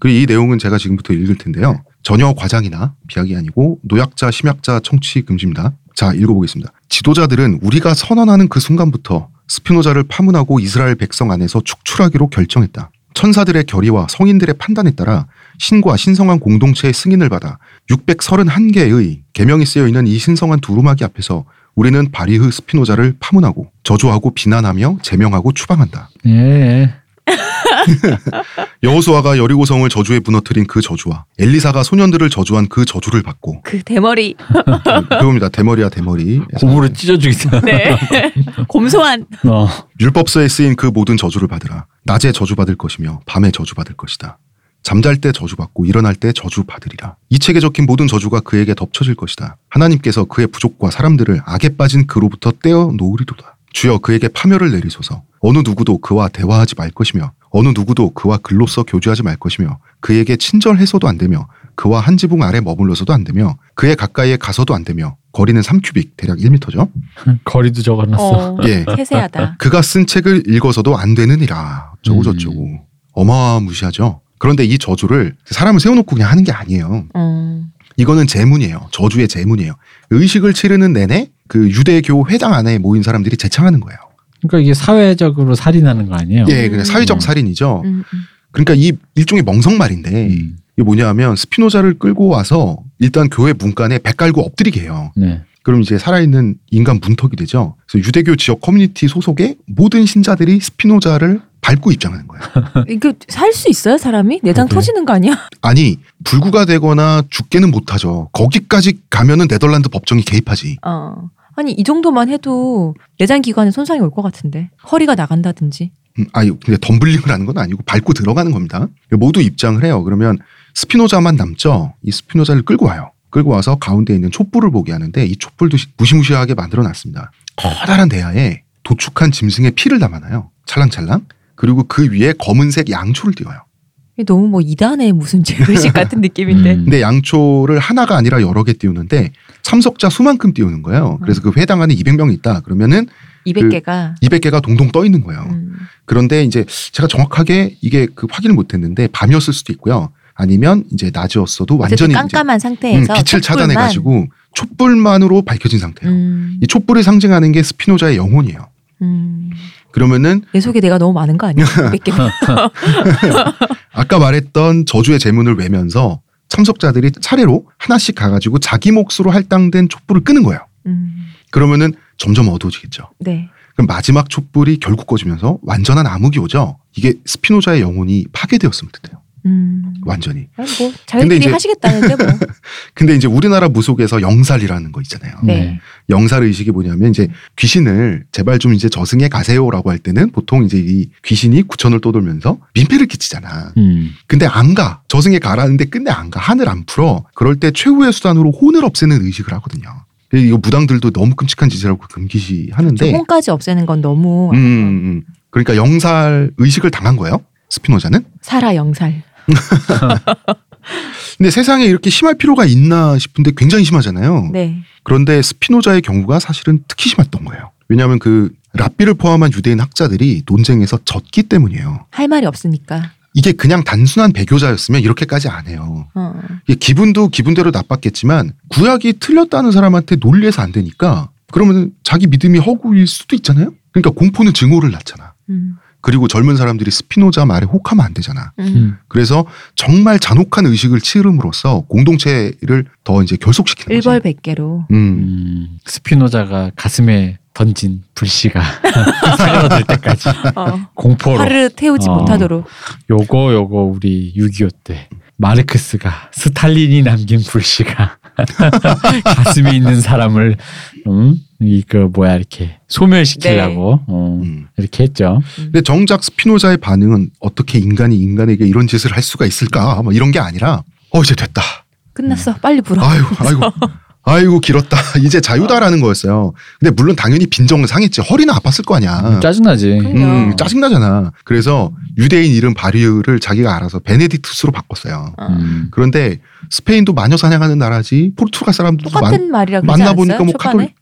[SPEAKER 1] 그이 내용은 제가 지금부터 읽을 텐데요. 전혀 과장이나 비약이 아니고 노약자, 심약자 청취 금지입니다. 자, 읽어보겠습니다. 지도자들은 우리가 선언하는 그 순간부터 스피노자를 파문하고 이스라엘 백성 안에서 축출하기로 결정했다. 천사들의 결의와 성인들의 판단에 따라 신과 신성한 공동체의 승인을 받아 631개의 계명이 쓰여 있는 이 신성한 두루마기 앞에서 우리는 바리흐 스피노자를 파문하고 저주하고 비난하며 제명하고 추방한다.
[SPEAKER 3] 예. (laughs) (laughs)
[SPEAKER 1] 여호수아가 여리고성을 저주에 무너뜨린 그 저주와 엘리사가 소년들을 저주한 그 저주를 받고
[SPEAKER 6] 그 대머리.
[SPEAKER 1] 그겁니다. 대머리야 대머리.
[SPEAKER 3] 고무를 찢어주겠다.
[SPEAKER 6] 네. (laughs) 곰소한.
[SPEAKER 3] 어.
[SPEAKER 1] 율법서에 쓰인 그 모든 저주를 받으라. 낮에 저주받을 것이며 밤에 저주받을 것이다. 잠잘 때 저주받고 일어날 때 저주받으리라. 이 책에 적힌 모든 저주가 그에게 덮쳐질 것이다. 하나님께서 그의 부족과 사람들을 악에 빠진 그로부터 떼어 놓으리로다. 주여 그에게 파멸을 내리소서. 어느 누구도 그와 대화하지 말 것이며 어느 누구도 그와 글로써 교제하지 말 것이며 그에게 친절해서도 안 되며 그와 한 지붕 아래 머물러서도 안 되며 그의 가까이에 가서도 안 되며 거리는 3큐빅 대략 1m죠. (laughs)
[SPEAKER 3] 거리도 적어놨어.
[SPEAKER 6] 어,
[SPEAKER 1] 예.
[SPEAKER 6] 세세하다.
[SPEAKER 1] 그가 쓴 책을 읽어서도 안 되느니라. 저고 저쩌고.
[SPEAKER 3] 음.
[SPEAKER 1] 어마무시하죠. 그런데 이 저주를 사람을 세워놓고 그냥 하는 게 아니에요.
[SPEAKER 6] 어.
[SPEAKER 1] 이거는 제문이에요. 저주의 제문이에요. 의식을 치르는 내내 그 유대교 회당 안에 모인 사람들이 제창하는 거예요.
[SPEAKER 3] 그러니까 이게 사회적으로 살인하는 거 아니에요?
[SPEAKER 1] 예, 그냥 사회적
[SPEAKER 3] 음.
[SPEAKER 1] 살인이죠.
[SPEAKER 6] 음, 음.
[SPEAKER 1] 그러니까 이 일종의 멍석말인데
[SPEAKER 3] 음.
[SPEAKER 1] 이게 뭐냐면 스피노자를 끌고 와서 일단 교회 문간에 배 깔고 엎드리게 해요.
[SPEAKER 3] 네.
[SPEAKER 1] 그럼 이제 살아있는 인간 문턱이 되죠. 그래서 유대교 지역 커뮤니티 소속의 모든 신자들이 스피노자를 밟고 입장하는 거예요. (laughs)
[SPEAKER 6] 이거 살 수 있어요, 사람이? 내장
[SPEAKER 3] 그래.
[SPEAKER 6] 터지는 거 아니야? (laughs)
[SPEAKER 1] 아니 불구가 되거나 죽게는 못하죠. 거기까지 가면은 네덜란드 법정이 개입하지.
[SPEAKER 6] 어. 아니 이 정도만 해도 내장 기관에 손상이 올 것 같은데 허리가 나간다든지.
[SPEAKER 1] 음, 아니 근데 덤블링을 하는 건 아니고 밟고 들어가는 겁니다. 모두 입장을 해요. 그러면 스피노자만 남죠. 이 스피노자를 끌고 와요. 끌고 와서 가운데 있는 촛불을 보게 하는데 이 촛불도 시- 무시무시하게 만들어 놨습니다. 커다란 대야에 도축한 짐승의 피를 담아놔요. 찰랑찰랑. 그리고 그 위에 검은색 양초를 띄워요.
[SPEAKER 6] 너무 뭐 이단의 무슨 죄의식 같은 느낌인데.
[SPEAKER 3] 음.
[SPEAKER 1] 근데 양초를 하나가 아니라 여러 개 띄우는데 참석자 수만큼 띄우는 거예요. 그래서 그 회당 안에 200명이 있다. 그러면은
[SPEAKER 6] 200개가.
[SPEAKER 1] 200개가 동동 떠 있는 거예요.
[SPEAKER 6] 음.
[SPEAKER 1] 그런데 이제 제가 정확하게 이게 그 확인을 못 했는데 밤이었을 수도 있고요. 아니면 이제 낮이었어도 완전히
[SPEAKER 6] 깜깜한
[SPEAKER 1] 이제 음,
[SPEAKER 6] 상태에서
[SPEAKER 1] 빛을
[SPEAKER 6] 촛불만.
[SPEAKER 1] 차단해 가지고 촛불만으로 밝혀진 상태예요.
[SPEAKER 6] 음.
[SPEAKER 1] 이 촛불이 상징하는 게 스피노자의 영혼이에요.
[SPEAKER 6] 음.
[SPEAKER 1] 그러면은
[SPEAKER 6] 내 속에 내가 너무 많은 거 아니야? (laughs) 200개. (laughs)
[SPEAKER 1] 아까 말했던 저주의 제문을 외면서 참석자들이 차례로 하나씩 가가지고 자기 몫으로 할당된 촛불을 끄는 거예요.
[SPEAKER 6] 음.
[SPEAKER 1] 그러면은 점점 어두워지겠죠.
[SPEAKER 6] 네.
[SPEAKER 1] 그럼 마지막 촛불이 결국 꺼지면서 완전한 암흑이 오죠. 이게 스피노자의 영혼이 파괴되었으면 돼요.
[SPEAKER 6] 음.
[SPEAKER 1] 완전히.
[SPEAKER 6] 아니 뭐 자기들이
[SPEAKER 1] 이제-
[SPEAKER 6] 하시겠다는데 뭐. (laughs)
[SPEAKER 1] 근데 이제 우리나라 무속에서 영살이라는 거 있잖아요.
[SPEAKER 6] 네.
[SPEAKER 1] 영살 의식이 뭐냐면 이제 귀신을 제발 좀 이제 저승에 가세요라고 할 때는 보통 이제 이 귀신이 구천을 떠돌면서 민폐를 끼치잖아.
[SPEAKER 3] 음.
[SPEAKER 1] 근데 안 가. 저승에 가라는데 끝내 안 가. 하늘 안 풀어. 그럴 때 최후의 수단으로 혼을 없애는 의식을 하거든요. 이거 무당들도 너무 끔찍한 짓이라고 금기시 하는데
[SPEAKER 6] 혼까지 없애는 건 너무
[SPEAKER 1] 음, 음. 그러니까 영살 의식을 당한 거예요. 스피노자는.
[SPEAKER 6] 살아 영살.
[SPEAKER 1] 근데 세상에 이렇게 심할 필요가 있나 싶은데 굉장히 심하잖아요.
[SPEAKER 6] 네.
[SPEAKER 1] 그런데 스피노자의 경우가 사실은 특히 심했던 거예요. 왜냐하면 그 랍비를 포함한 유대인 학자들이 논쟁에서 졌기 때문이에요.
[SPEAKER 6] 할 말이 없으니까.
[SPEAKER 1] 이게 그냥 단순한 배교자였으면 이렇게까지 안 해요.
[SPEAKER 6] 어.
[SPEAKER 1] 기분도 기분대로 나빴겠지만 구약이 틀렸다는 사람한테 논리해서 안 되니까 그러면 자기 믿음이 허구일 수도 있잖아요. 그러니까 공포는 증오를 낳잖아.
[SPEAKER 6] 음.
[SPEAKER 1] 그리고 젊은 사람들이 스피노자 말에 혹하면 안 되잖아.
[SPEAKER 6] 음.
[SPEAKER 3] 음.
[SPEAKER 1] 그래서 정말 잔혹한 의식을 치름으로써 공동체를 더 이제 결속시키는 거죠.
[SPEAKER 6] 일벌백계로.
[SPEAKER 1] 음.
[SPEAKER 3] 음. 스피노자가 가슴에 던진 불씨가 (laughs) 사그라들 때까지
[SPEAKER 6] 어.
[SPEAKER 3] 공포로
[SPEAKER 6] 화를 태우지
[SPEAKER 3] 어.
[SPEAKER 6] 못하도록.
[SPEAKER 3] 요거 요거 우리 6.25 때 마르크스가 스탈린이 남긴 불씨가 (laughs) 가슴에 있는 사람을 음? 이그 뭐야 이렇게 소멸시키려고 어,
[SPEAKER 1] 음.
[SPEAKER 3] 이렇게 했죠.
[SPEAKER 1] 근데 정작 스피노자의 반응은 어떻게 인간이 인간에게 이런 짓을 할 수가 있을까? 뭐 이런 게 아니라 어 이제 됐다.
[SPEAKER 6] 끝났어. 빨리 불어.
[SPEAKER 1] 아이고 아이고 아이고 길었다. (laughs) 이제 자유다라는 거였어요. 근데 물론 당연히 빈정은 상했지. 허리는 아팠을 거 아니야.
[SPEAKER 3] 짜증나지.
[SPEAKER 6] 그-
[SPEAKER 1] 음, 짜증나잖아. 그래서 유대인 이름 바리우를 자기가 알아서 베네딕투스로 바꿨어요.
[SPEAKER 6] 어.
[SPEAKER 3] 음.
[SPEAKER 1] 그런데 스페인도 마녀 사냥하는 나라지. 포르투갈 사람들도
[SPEAKER 6] 똑같은 말이라 그러지
[SPEAKER 1] 만나 보니까
[SPEAKER 6] 않았어요?
[SPEAKER 1] 뭐? 카톨릭? 응?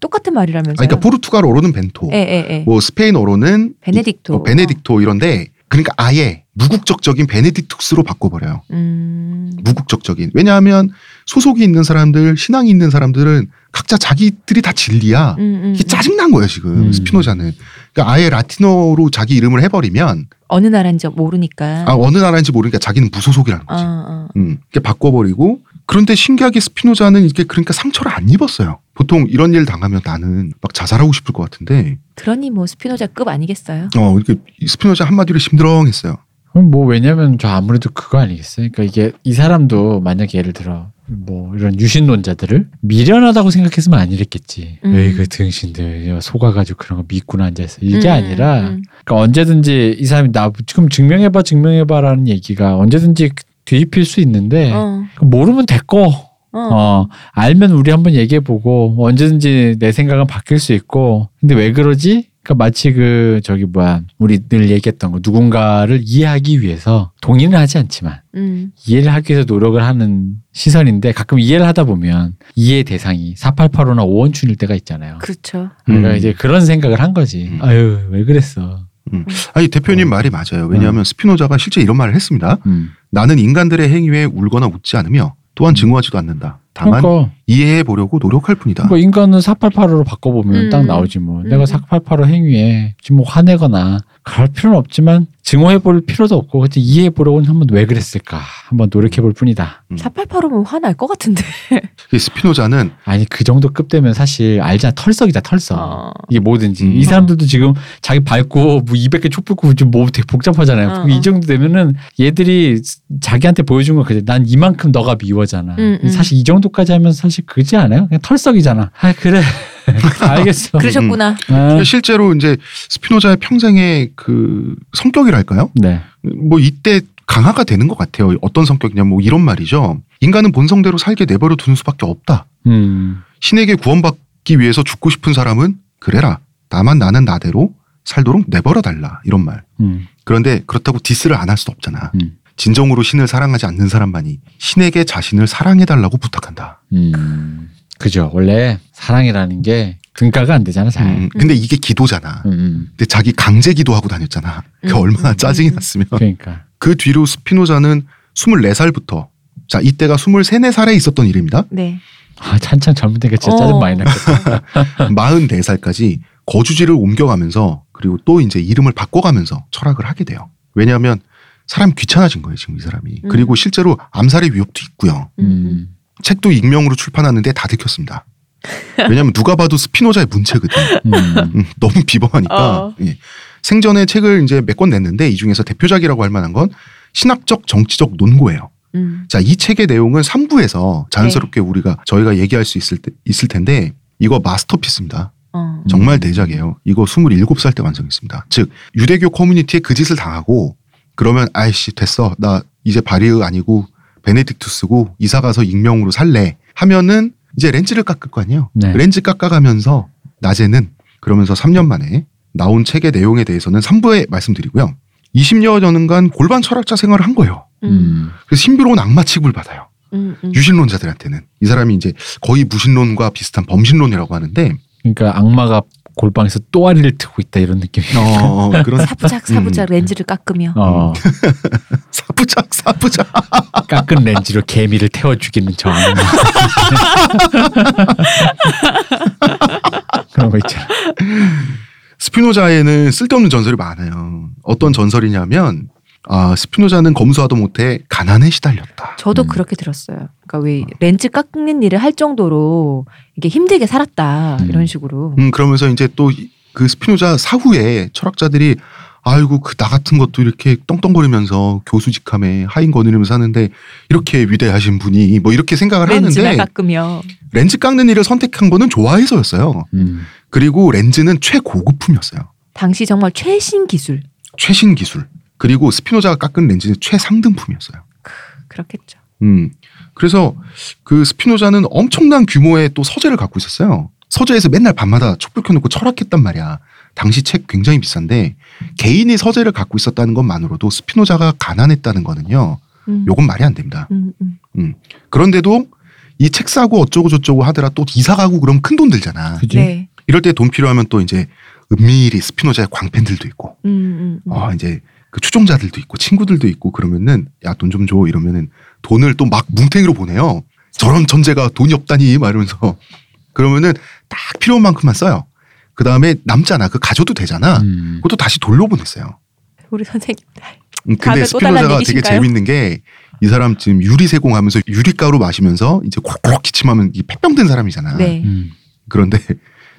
[SPEAKER 6] 똑같은 말이라면서요.
[SPEAKER 1] 아니, 그러니까 포르투갈어로는 벤토.
[SPEAKER 6] 예, 예, 예.
[SPEAKER 1] 뭐 스페인어로는
[SPEAKER 6] 베네딕토.
[SPEAKER 1] 어, 베네딕토 이런데 그러니까 아예 무국적적인 베네딕투스로 바꿔버려요.
[SPEAKER 6] 음.
[SPEAKER 1] 무국적적인. 왜냐하면 소속이 있는 사람들, 신앙이 있는 사람들은 각자 자기들이 다 진리야.
[SPEAKER 6] 음, 음,
[SPEAKER 1] 이게
[SPEAKER 6] 음.
[SPEAKER 1] 짜증난 거예요 지금
[SPEAKER 3] 음.
[SPEAKER 1] 스피노자는. 그러니까 아예 라틴어로 자기 이름을 해버리면
[SPEAKER 6] 어느 나라인지 모르니까.
[SPEAKER 1] 아 어느 나라인지 모르니까 자기는 무소속이라는
[SPEAKER 6] 어,
[SPEAKER 1] 거지.
[SPEAKER 6] 어.
[SPEAKER 1] 음, 이렇게 바꿔버리고 그런데 신기하게 스피노자는 이게 그러니까 상처를 안 입었어요. 보통 이런 일 당하면 나는 막 자살하고 싶을 것 같은데
[SPEAKER 6] 그러니 뭐 스피노자급 아니겠어요?
[SPEAKER 1] 어 이렇게 스피노자 한마디로 심드렁했어요.
[SPEAKER 3] 그럼 뭐 왜냐면 저 아무래도 그거 아니겠어요? 그러니까 이게 이 사람도 만약에 예를 들어 뭐 이런 유신론자들을 미련하다고 생각했으면 안 이랬겠지.
[SPEAKER 6] 음.
[SPEAKER 3] 에이 그 등신들 속아가지고 그런 거 믿고나 앉아있어. 이게
[SPEAKER 6] 음,
[SPEAKER 3] 아니라
[SPEAKER 6] 음.
[SPEAKER 3] 그러니까 언제든지 이 사람이 나 지금 증명해봐 증명해봐라는 얘기가 언제든지 뒤집힐 수 있는데
[SPEAKER 6] 어,
[SPEAKER 3] 모르면 됐고
[SPEAKER 6] 어.
[SPEAKER 3] 어 알면 우리 한번 얘기해보고 언제든지 내 생각은 바뀔 수 있고 근데 왜 그러지? 그러니까 마치 그 저기 뭐야 우리 늘 얘기했던 거 누군가를 이해하기 위해서 동의는 하지 않지만
[SPEAKER 6] 음.
[SPEAKER 3] 이해를 하기 위해서 노력을 하는 시선인데 가끔 이해를 하다 보면 이해 대상이 4885나 오원춘일 때가 있잖아요.
[SPEAKER 6] 그렇죠.
[SPEAKER 3] 내가
[SPEAKER 1] 음.
[SPEAKER 3] 이제 그런 생각을 한 거지.
[SPEAKER 1] 음.
[SPEAKER 3] 아유 왜 그랬어.
[SPEAKER 1] 아니 대표님 말이 맞아요. 왜냐하면 스피노자가 실제 이런 말을 했습니다.
[SPEAKER 3] 음.
[SPEAKER 1] 나는 인간들의 행위에 울거나 웃지 않으며 또한 증오하지도 않는다. 다만
[SPEAKER 3] 그러니까,
[SPEAKER 1] 이해해 보려고 노력할 뿐이다.
[SPEAKER 3] 그러니까 인간은 4885로 바꿔보면
[SPEAKER 6] 음.
[SPEAKER 3] 딱 나오지 뭐.
[SPEAKER 6] 음.
[SPEAKER 3] 내가 4885 행위에 지금 뭐 화내거나 그럴 필요는 없지만 증오해 볼 필요도 없고 그때 이해해 보려고는 한번 왜 그랬을까 한번 노력해 볼 뿐이다.
[SPEAKER 1] 음.
[SPEAKER 6] 4885면 화날 것 같은데. (laughs)
[SPEAKER 1] 이 스피노자는
[SPEAKER 3] 아니 그 정도 급 되면 사실 알잖아 털썩이다 털썩.
[SPEAKER 6] 어.
[SPEAKER 3] 이게 뭐든지
[SPEAKER 1] 음.
[SPEAKER 3] 이 사람들도 지금 자기 밟고 뭐 200개 촛불 끄고 지금 뭐 되게 복잡하잖아요.
[SPEAKER 6] 어,
[SPEAKER 3] 이
[SPEAKER 6] 어.
[SPEAKER 3] 정도 되면은 얘들이 자기한테 보여준 거 그래. 난 이만큼 너가 미워잖아.
[SPEAKER 6] 음, 음.
[SPEAKER 3] 사실 이 정도까지 하면 사실 그지 않아요? 그냥 털썩이잖아. 아 그래 (laughs) 알겠어. (laughs)
[SPEAKER 6] 그러셨구나.
[SPEAKER 3] 아,
[SPEAKER 1] 실제로 이제 스피노자의 평생의 그 성격이랄까요?
[SPEAKER 3] 네.
[SPEAKER 1] 뭐 이때 강화가 되는 것 같아요. 어떤 성격이냐 뭐 이런 말이죠. 인간은 본성대로 살게 내버려 두는 수밖에 없다.
[SPEAKER 3] 음.
[SPEAKER 1] 신에게 구원받기 위해서 죽고 싶은 사람은 그래라. 다만 나는 나대로 살도록 내버려 달라. 이런 말.
[SPEAKER 3] 음.
[SPEAKER 1] 그런데 그렇다고 디스를 안 할 수도 없잖아.
[SPEAKER 3] 음.
[SPEAKER 1] 진정으로 신을 사랑하지 않는 사람만이 신에게 자신을 사랑해달라고 부탁한다.
[SPEAKER 3] 음. 그죠. 원래 사랑이라는 게 근가가 안 되잖아, 잘.
[SPEAKER 1] 음, 근데 이게 기도잖아.
[SPEAKER 3] 음, 음.
[SPEAKER 1] 근데 자기 강제 기도하고 다녔잖아. 그
[SPEAKER 6] 음,
[SPEAKER 1] 얼마나
[SPEAKER 6] 음,
[SPEAKER 1] 짜증이
[SPEAKER 6] 음.
[SPEAKER 1] 났으면.
[SPEAKER 3] 그러니까.
[SPEAKER 1] 그 뒤로 스피노자는 24살부터 자 이때가 23, 4살에 있었던 일입니다.
[SPEAKER 6] 네.
[SPEAKER 3] 아, 찬찬 젊은 때가 진짜 짜증
[SPEAKER 6] 어.
[SPEAKER 3] 많이 났겠다. (laughs)
[SPEAKER 1] 44살까지 거주지를 옮겨가면서 그리고 또 이제 이름을 바꿔가면서 철학을 하게 돼요. 왜냐하면 사람 귀찮아진 거예요 지금 이 사람이.
[SPEAKER 6] 음.
[SPEAKER 1] 그리고 실제로 암살의 위협도 있고요.
[SPEAKER 6] 음.
[SPEAKER 3] 음.
[SPEAKER 1] 책도 익명으로 출판하는데 다 들켰습니다. 왜냐하면 누가 봐도 스피노자의 문체거든.
[SPEAKER 3] 음.
[SPEAKER 1] 음, 너무 비범하니까
[SPEAKER 6] 어.
[SPEAKER 1] 예. 생전에 책을 이제 몇 권 냈는데 이 중에서 대표작이라고 할 만한 건 신학적 정치적 논고예요.
[SPEAKER 6] 음.
[SPEAKER 1] 자, 이 책의 내용은 3부에서 자연스럽게
[SPEAKER 6] 네.
[SPEAKER 1] 우리가 저희가 얘기할 수 있을, 때, 있을 텐데 이거 마스터피스입니다.
[SPEAKER 6] 어.
[SPEAKER 1] 정말 대작이에요. 이거 27살 때 완성했습니다. 즉 유대교 커뮤니티에 그 짓을 당하고 그러면 아이씨 됐어. 나 이제 바리흐 아니고 베네딕투스고 이사 가서 익명으로 살래 하면은 이제 렌즈를 깎을 거 아니에요.
[SPEAKER 3] 네.
[SPEAKER 1] 렌즈 깎아가면서 낮에는 그러면서 3년 만에 나온 책의 내용에 대해서는 3부에 말씀드리고요. 20여 년간 골반 철학자 생활을 한 거예요.
[SPEAKER 6] 음.
[SPEAKER 3] 음.
[SPEAKER 1] 그래서 신비로운 악마 취급을 받아요.
[SPEAKER 6] 음. 음.
[SPEAKER 1] 유신론자들한테는 이 사람이 이제 거의 무신론과 비슷한 범신론이라고 하는데
[SPEAKER 3] 그러니까 악마가 골방에서 또아리를 트고 있다 이런 느낌이.
[SPEAKER 1] 어, (laughs) 그런
[SPEAKER 6] 사부작 사부작 렌즈를 깎으며.
[SPEAKER 3] 어, (laughs)
[SPEAKER 1] 사부작 사부작
[SPEAKER 3] 깎은 렌즈로 개미를 태워 죽이는 저. 그런 거 있잖아.
[SPEAKER 1] 스피노자에는 쓸데없는 전설이 많아요. 어떤 전설이냐면 아 스피노자는 검소하도 못해 가난에 시달렸다.
[SPEAKER 6] 저도
[SPEAKER 3] 음.
[SPEAKER 6] 그렇게 들었어요. 그러니까 왜 렌즈 깎는 일을 할 정도로 이게 힘들게 살았다
[SPEAKER 3] 음.
[SPEAKER 6] 이런 식으로.
[SPEAKER 1] 음 그러면서 이제 또 그 스피노자 사후에 철학자들이 아이고 그 나 같은 것도 이렇게 떵떵거리면서 교수 직함에 하인 거느리면서 사는데 이렇게 위대하신 분이 뭐 이렇게 생각을
[SPEAKER 6] 렌즈를
[SPEAKER 1] 하는데
[SPEAKER 6] 깎으며.
[SPEAKER 1] 렌즈 깎는 일을 선택한 거는 좋아해서였어요.
[SPEAKER 3] 음.
[SPEAKER 1] 그리고 렌즈는 최고급품이었어요.
[SPEAKER 6] 당시 정말 최신 기술.
[SPEAKER 1] 최신 기술. 그리고 스피노자가 깎은 렌즈는 최상등품이었어요.
[SPEAKER 6] 그렇겠죠.
[SPEAKER 1] 음. 그래서 그 스피노자는 엄청난 규모의 또 서재를 갖고 있었어요. 서재에서 맨날 밤마다 촛불 켜놓고 철학했단 말이야. 당시 책 굉장히 비싼데 개인이 서재를 갖고 있었다는 것만으로도 스피노자가 가난했다는 거는요.
[SPEAKER 6] 음.
[SPEAKER 1] 요건 말이 안 됩니다.
[SPEAKER 6] 음, 음.
[SPEAKER 1] 그런데도 이 책 사고 어쩌고 저쩌고 하더라 또 이사 가고 그럼 큰 돈 들잖아.
[SPEAKER 3] 그지?
[SPEAKER 6] 네.
[SPEAKER 1] 이럴 때 돈 필요하면 또 이제 은밀히 스피노자의 광팬들도 있고
[SPEAKER 6] 음, 음, 음.
[SPEAKER 1] 아 이제 그 추종자들도 있고 친구들도 있고 그러면은 야 돈 좀 줘 이러면은 돈을 또 막 뭉탱이로 보내요. 저런 전제가 돈이 없다니 막 이러면서 그러면은 딱 필요한 만큼만 써요. 그 다음에 남잖아. 그 가져도 되잖아.
[SPEAKER 3] 음.
[SPEAKER 1] 그것도 다시 돌려보냈어요.
[SPEAKER 6] 우리 선생님.
[SPEAKER 1] 음, 근데 스피노자가 되게? 재밌는 게 이 사람 지금 유리 세공하면서 유리가루 마시면서 이제 콕콕 기침하면 이 폐병 든 사람이잖아.
[SPEAKER 6] 네.
[SPEAKER 3] 음.
[SPEAKER 1] 그런데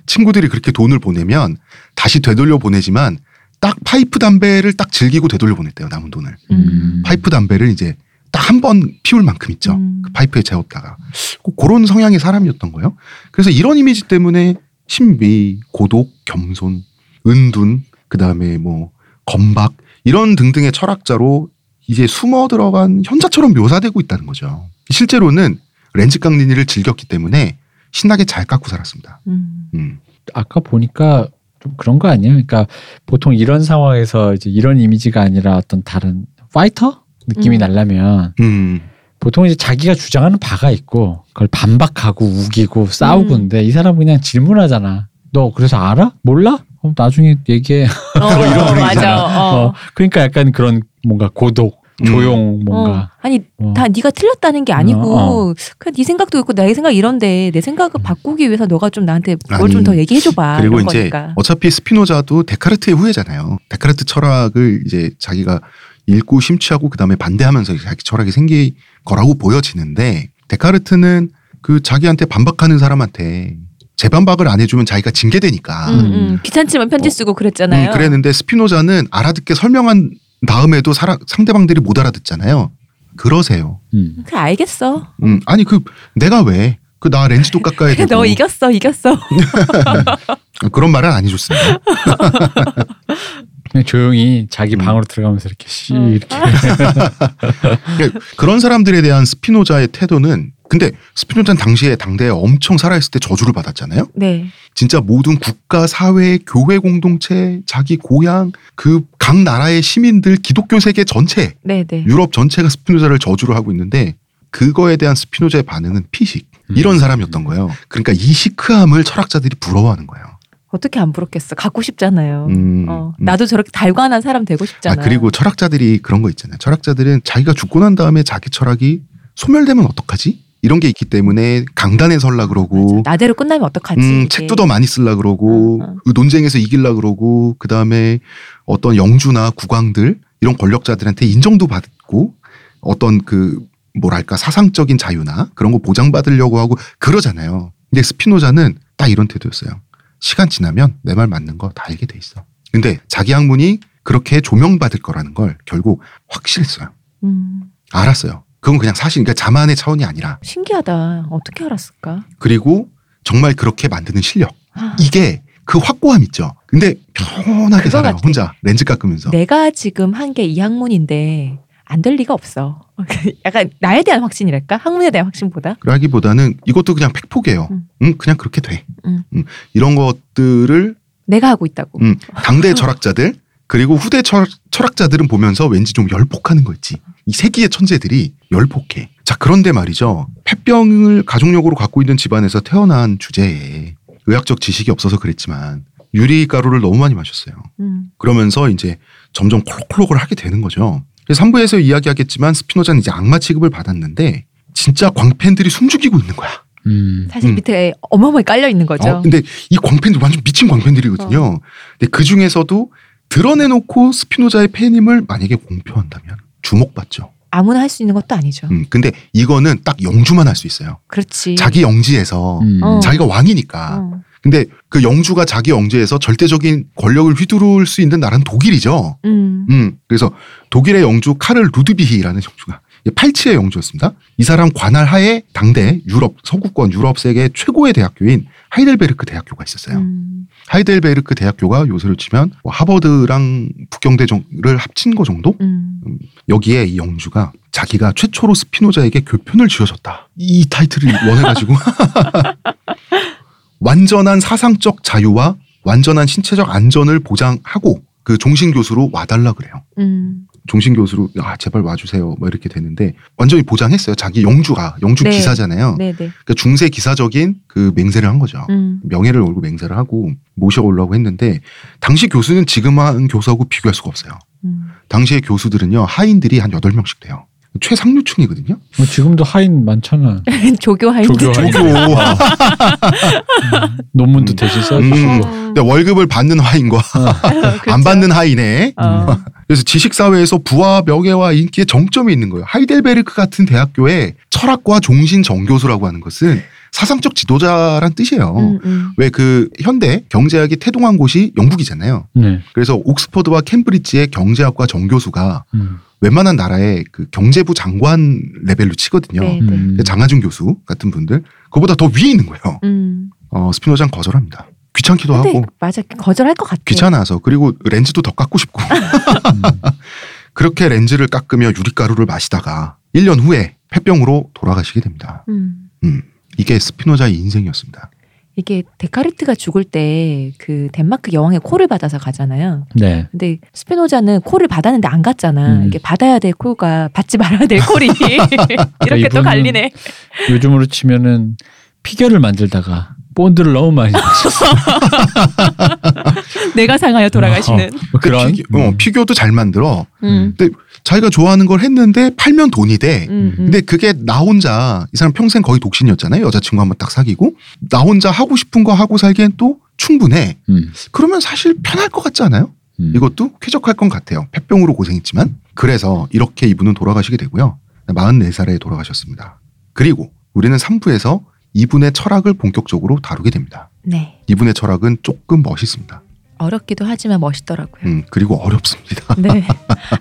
[SPEAKER 1] 친구들이 그렇게 돈을 보내면 다시 되돌려 보내지만 딱 파이프 담배를 딱 즐기고 되돌려 보냈대요. 남은 돈을.
[SPEAKER 3] 음.
[SPEAKER 1] 파이프 담배를 이제 딱 한 번 피울 만큼 있죠.
[SPEAKER 6] 음.
[SPEAKER 1] 그 파이프에 재웠다가 꼭 그런 성향의 사람이었던 거예요. 그래서 이런 이미지 때문에 신비, 고독, 겸손, 은둔, 그 다음에 뭐 건박 이런 등등의 철학자로 이제 숨어 들어간 현자처럼 묘사되고 있다는 거죠. 실제로는 렌즈 깎는 일을 즐겼기 때문에 신나게 잘 깎고 살았습니다.
[SPEAKER 6] 음.
[SPEAKER 1] 음.
[SPEAKER 3] 아까 보니까 좀 그런 거 아니에요? 그러니까 보통 이런 상황에서 이제 이런 이미지가 아니라 어떤 다른 파이터 느낌이
[SPEAKER 6] 음.
[SPEAKER 3] 날라면
[SPEAKER 1] 음.
[SPEAKER 3] 보통 이제 자기가 주장하는 바가 있고 그걸 반박하고 우기고 싸우고
[SPEAKER 6] 음.
[SPEAKER 3] 근데 이 사람 은 그냥 질문하잖아. 너 그래서 알아? 몰라? 그럼 나중에 얘기해.
[SPEAKER 6] 어, (laughs)
[SPEAKER 3] 이런
[SPEAKER 6] 어,
[SPEAKER 3] 분위기잖아.
[SPEAKER 6] 맞아. 어.
[SPEAKER 3] 어, 그러니까 약간 그런 뭔가 고독,
[SPEAKER 1] 음.
[SPEAKER 3] 조용
[SPEAKER 6] 어.
[SPEAKER 3] 뭔가.
[SPEAKER 6] 아니
[SPEAKER 3] 어.
[SPEAKER 6] 다 네가 틀렸다는 게 아니고
[SPEAKER 3] 어,
[SPEAKER 6] 그냥 네 생각도 있고 내 생각 이런데 내 생각을 바꾸기 위해서 너가 좀 나한테 뭘 좀 더 얘기해 줘봐.
[SPEAKER 1] 그리고 이제
[SPEAKER 6] 거니까.
[SPEAKER 1] 어차피 스피노자도 데카르트의 후예잖아요. 데카르트 철학을 이제 자기가 읽고 심취하고 그다음에 반대하면서 자기 철학이 생긴 거라고 보여지는데 데카르트는 그 자기한테 반박하는 사람한테 재반박을 안 해주면 자기가 징계되니까
[SPEAKER 6] 음, 음. 귀찮지만 편지
[SPEAKER 1] 어.
[SPEAKER 6] 쓰고 그랬잖아요.
[SPEAKER 1] 음, 그랬는데 스피노자는 알아듣게 설명한 다음에도 사람, 상대방들이 못 알아듣잖아요. 그러세요.
[SPEAKER 3] 음.
[SPEAKER 6] 그래 알겠어.
[SPEAKER 1] 음, 아니 그 내가 왜 그 나 렌즈도 깎아야 (laughs) 되고
[SPEAKER 6] 너 이겼어, 이겼어. (laughs)
[SPEAKER 1] 그런 말은 안 해줬습니다.
[SPEAKER 3] 그냥 조용히 자기
[SPEAKER 1] 음.
[SPEAKER 3] 방으로 들어가면서 이렇게 씨
[SPEAKER 6] 음.
[SPEAKER 3] 이렇게. (laughs)
[SPEAKER 1] 그런 사람들에 대한 스피노자의 태도는 근데 스피노자는 당시에 당대에 엄청 살아있을 때 저주를 받았잖아요.
[SPEAKER 6] 네.
[SPEAKER 1] 진짜 모든 국가, 사회, 교회 공동체, 자기 고향, 그 각 나라의 시민들, 기독교 세계 전체,
[SPEAKER 6] 네, 네.
[SPEAKER 1] 유럽 전체가 스피노자를 저주를 하고 있는데 그거에 대한 스피노자의 반응은 피식 이런
[SPEAKER 3] 음.
[SPEAKER 1] 사람이었던 거예요. 그러니까 이 시크함을 철학자들이 부러워하는 거예요.
[SPEAKER 6] 어떻게 안 부럽겠어? 갖고 싶잖아요.
[SPEAKER 1] 음,
[SPEAKER 6] 어,
[SPEAKER 1] 음.
[SPEAKER 6] 나도 저렇게 달관한 사람 되고
[SPEAKER 1] 아
[SPEAKER 6] 싶잖아.
[SPEAKER 1] 그리고 철학자들이 그런 거 있잖아요. 철학자들은 자기가 죽고 난 다음에 자기 철학이 소멸되면 어떡하지? 이런 게 있기 때문에 강단에 설라 그러고
[SPEAKER 6] 나대로 끝나면 어떡하지?
[SPEAKER 1] 음. 책도 더 많이 쓸라 그러고
[SPEAKER 6] 어, 어.
[SPEAKER 1] 그 논쟁에서 이길라 그러고 그 다음에 어떤 영주나 국왕들 이런 권력자들한테 인정도 받고 어떤 그 뭐랄까 사상적인 자유나 그런 거 보장받으려고 하고 그러잖아요. 근데 스피노자는 딱 이런 태도였어요. 시간 지나면 내 말 맞는 거 다 알게 돼 있어. 근데 자기 학문이 그렇게 조명받을 거라는 걸 결국 확실했어요.
[SPEAKER 6] 음,
[SPEAKER 1] 알았어요. 그건 그냥 사실, 그러니까 자만의 차원이 아니라
[SPEAKER 6] 신기하다. 어떻게 알았을까?
[SPEAKER 1] 그리고 정말 그렇게 만드는 실력.
[SPEAKER 6] 아,
[SPEAKER 1] 이게 그 확고함 있죠. 근데 편하게 살아요.
[SPEAKER 6] 같아.
[SPEAKER 1] 혼자 렌즈 깎으면서.
[SPEAKER 6] 내가 지금 한 게 이 학문인데 안 될 리가 없어. (laughs) 약간 나에 대한 확신이랄까? 학문에 대한 확신보다.
[SPEAKER 1] 그러기보다는 이것도 그냥 팩폭이에요.
[SPEAKER 6] 음.
[SPEAKER 1] 음, 그냥 그렇게 돼.
[SPEAKER 6] 음.
[SPEAKER 1] 음, 이런 것들을
[SPEAKER 6] 내가 하고 있다고.
[SPEAKER 1] 음, 당대 철학자들 그리고 후대 철, 철학자들은 보면서 왠지 좀 열폭하는 거 있지. 이 세기의 천재들이 열폭해. 자 그런데 말이죠. 폐병을 가족력으로 갖고 있는 집안에서 태어난 주제에 의학적 지식이 없어서 그랬지만 유리가루를 너무 많이 마셨어요.
[SPEAKER 6] 음.
[SPEAKER 1] 그러면서 이제 점점 콜록콜록을 하게 되는 거죠. 그래서 3부에서 이야기하겠지만 스피노자는 이제 악마 취급을 받았는데 진짜 광팬들이 숨죽이고 있는 거야.
[SPEAKER 3] 음.
[SPEAKER 6] 사실
[SPEAKER 1] 음.
[SPEAKER 6] 밑에 어마어마하게 깔려 있는 거죠.
[SPEAKER 1] 어, 근데 이 광팬들 완전 미친 광팬들이거든요. 근데 그 중에서도 드러내놓고 스피노자의 팬임을 만약에 공표한다면 주목받죠.
[SPEAKER 6] 아무나 할 수 있는 것도 아니죠.
[SPEAKER 1] 음, 근데 이거는 딱 영주만 할 수 있어요.
[SPEAKER 6] 그렇지.
[SPEAKER 1] 자기 영지에서
[SPEAKER 3] 음.
[SPEAKER 6] 어.
[SPEAKER 1] 자기가 왕이니까.
[SPEAKER 6] 어.
[SPEAKER 1] 근데 그 영주가 자기 영지에서 절대적인 권력을 휘두를 수 있는 나라는 독일이죠.
[SPEAKER 6] 음.
[SPEAKER 1] 음, 그래서 독일의 영주 카를 루드비히라는 영주가 팔츠의 영주였습니다. 이 사람 관할 하에 당대 유럽 서구권 유럽 세계 최고의 대학교인 하이델베르크 대학교가 있었어요.
[SPEAKER 6] 음.
[SPEAKER 1] 하이델베르크 대학교가 요새로 치면 뭐 하버드랑 북경대를 합친 거 정도?
[SPEAKER 6] 음.
[SPEAKER 1] 여기에 이 영주가 자기가 최초로 스피노자에게 교편을 쥐어줬다. 이 타이틀을 원해가지고 (laughs) 완전한 사상적 자유와 완전한 신체적 안전을 보장하고 그 종신 교수로 와달라 그래요.
[SPEAKER 6] 음.
[SPEAKER 1] 종신 교수로 아 제발 와주세요. 뭐 이렇게 되는데 완전히 보장했어요. 자기 영주가 영주
[SPEAKER 6] 네.
[SPEAKER 1] 기사잖아요.
[SPEAKER 6] 네 네.
[SPEAKER 1] 그러니까 중세 기사적인 그 맹세를 한 거죠.
[SPEAKER 6] 음.
[SPEAKER 1] 명예를 걸고 맹세를 하고 모셔오려고 했는데 당시 교수는 지금 한 교수하고 비교할 수가 없어요.
[SPEAKER 6] 음.
[SPEAKER 1] 당시의 교수들은요 하인들이 한 8명씩 돼요. 최상류층이거든요.
[SPEAKER 3] 뭐 지금도 하인 많잖아. (laughs)
[SPEAKER 6] 조교 하인드.
[SPEAKER 3] 조교 하인. (laughs) 논문도 대신 써주시고.
[SPEAKER 1] 음. 근데 월급을 받는 하인과 (laughs) 안 받는 하인의
[SPEAKER 6] 어.
[SPEAKER 1] 그래서 지식사회에서 부와 명예와 인기의 정점이 있는 거예요. 하이델베르크 같은 대학교의 철학과 종신 정교수라고 하는 것은 사상적 지도자란 뜻이에요.
[SPEAKER 6] 음, 음.
[SPEAKER 1] 왜그 현대 경제학이 태동한 곳이 영국이잖아요.
[SPEAKER 3] 네.
[SPEAKER 1] 그래서 옥스퍼드와 캠브리지의 경제학과 정교수가
[SPEAKER 3] 음.
[SPEAKER 1] 웬만한 나라의 그 경제부 장관 레벨로 치거든요.
[SPEAKER 6] 네, 네.
[SPEAKER 3] 음.
[SPEAKER 1] 장하준 교수 같은 분들 그보다 더 위에 있는 거예요.
[SPEAKER 6] 음.
[SPEAKER 1] 어, 스피노자는 거절합니다. 귀찮기도
[SPEAKER 6] 근데
[SPEAKER 1] 하고
[SPEAKER 6] 맞아 거절할 것 같아.
[SPEAKER 1] 귀찮아서 그리고 렌즈도 더 깎고 싶고 (laughs) (laughs) 그렇게 렌즈를 깎으며 유리가루를 마시다가 1년 후에 폐병으로 돌아가시게 됩니다.
[SPEAKER 6] 음.
[SPEAKER 1] 음, 이게 스피노자의 인생이었습니다.
[SPEAKER 6] 이게 데카르트가 죽을 때 그 덴마크 여왕의 콜을 받아서 가잖아요.
[SPEAKER 3] 네.
[SPEAKER 6] 근데 스피노자는 콜을 받았는데 안 갔잖아.
[SPEAKER 3] 음.
[SPEAKER 6] 이게 받아야 될 콜과 받지 말아야 될 콜이 (laughs) 이렇게 또 갈리네.
[SPEAKER 3] 요즘으로 치면은 피겨를 만들다가 본드를 너무 많이. (laughs)
[SPEAKER 6] 뇌가 상하여 돌아가시는.
[SPEAKER 3] 뭐 그런
[SPEAKER 1] 피규, 어, 피규어도 잘 만들어.
[SPEAKER 6] 음.
[SPEAKER 1] 자기가 좋아하는 걸 했는데 팔면 돈이 돼.
[SPEAKER 6] 음, 음.
[SPEAKER 1] 근데 그게 나 혼자 이 사람 평생 거의 독신이었잖아요. 여자친구 한 번 딱 사귀고 나 혼자 하고 싶은 거 하고 살기엔 또 충분해.
[SPEAKER 3] 음,
[SPEAKER 1] 그러면 사실 편할 것 같지 않아요?
[SPEAKER 3] 음.
[SPEAKER 1] 이것도 쾌적할 것 같아요. 폐병으로 고생했지만 그래서 이렇게 이분은 돌아가시게 되고요. 44살에 돌아가셨습니다. 그리고 우리는 3부에서 이분의 철학을 본격적으로 다루게 됩니다.
[SPEAKER 6] 네.
[SPEAKER 1] 이분의 철학은 조금 멋있습니다.
[SPEAKER 6] 어렵기도 하지만 멋있더라고요.
[SPEAKER 1] 음, 그리고 어렵습니다. (laughs)
[SPEAKER 6] 네.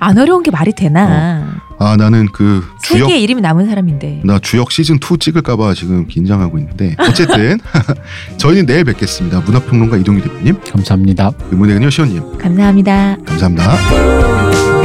[SPEAKER 6] 안 어려운 게 말이 되나.
[SPEAKER 1] 아 나는 그 주역
[SPEAKER 6] 세계에 이름이 남은 사람인데.
[SPEAKER 1] 나 주역 시즌 2 찍을까 봐 지금 긴장하고 있는데 어쨌든 (laughs) 저희는 내일 뵙겠습니다. 문화평론가 이동규 대표님,
[SPEAKER 3] 감사합니다.
[SPEAKER 1] 의문의 그녀 시원님
[SPEAKER 6] 감사합니다.
[SPEAKER 1] 감사합니다.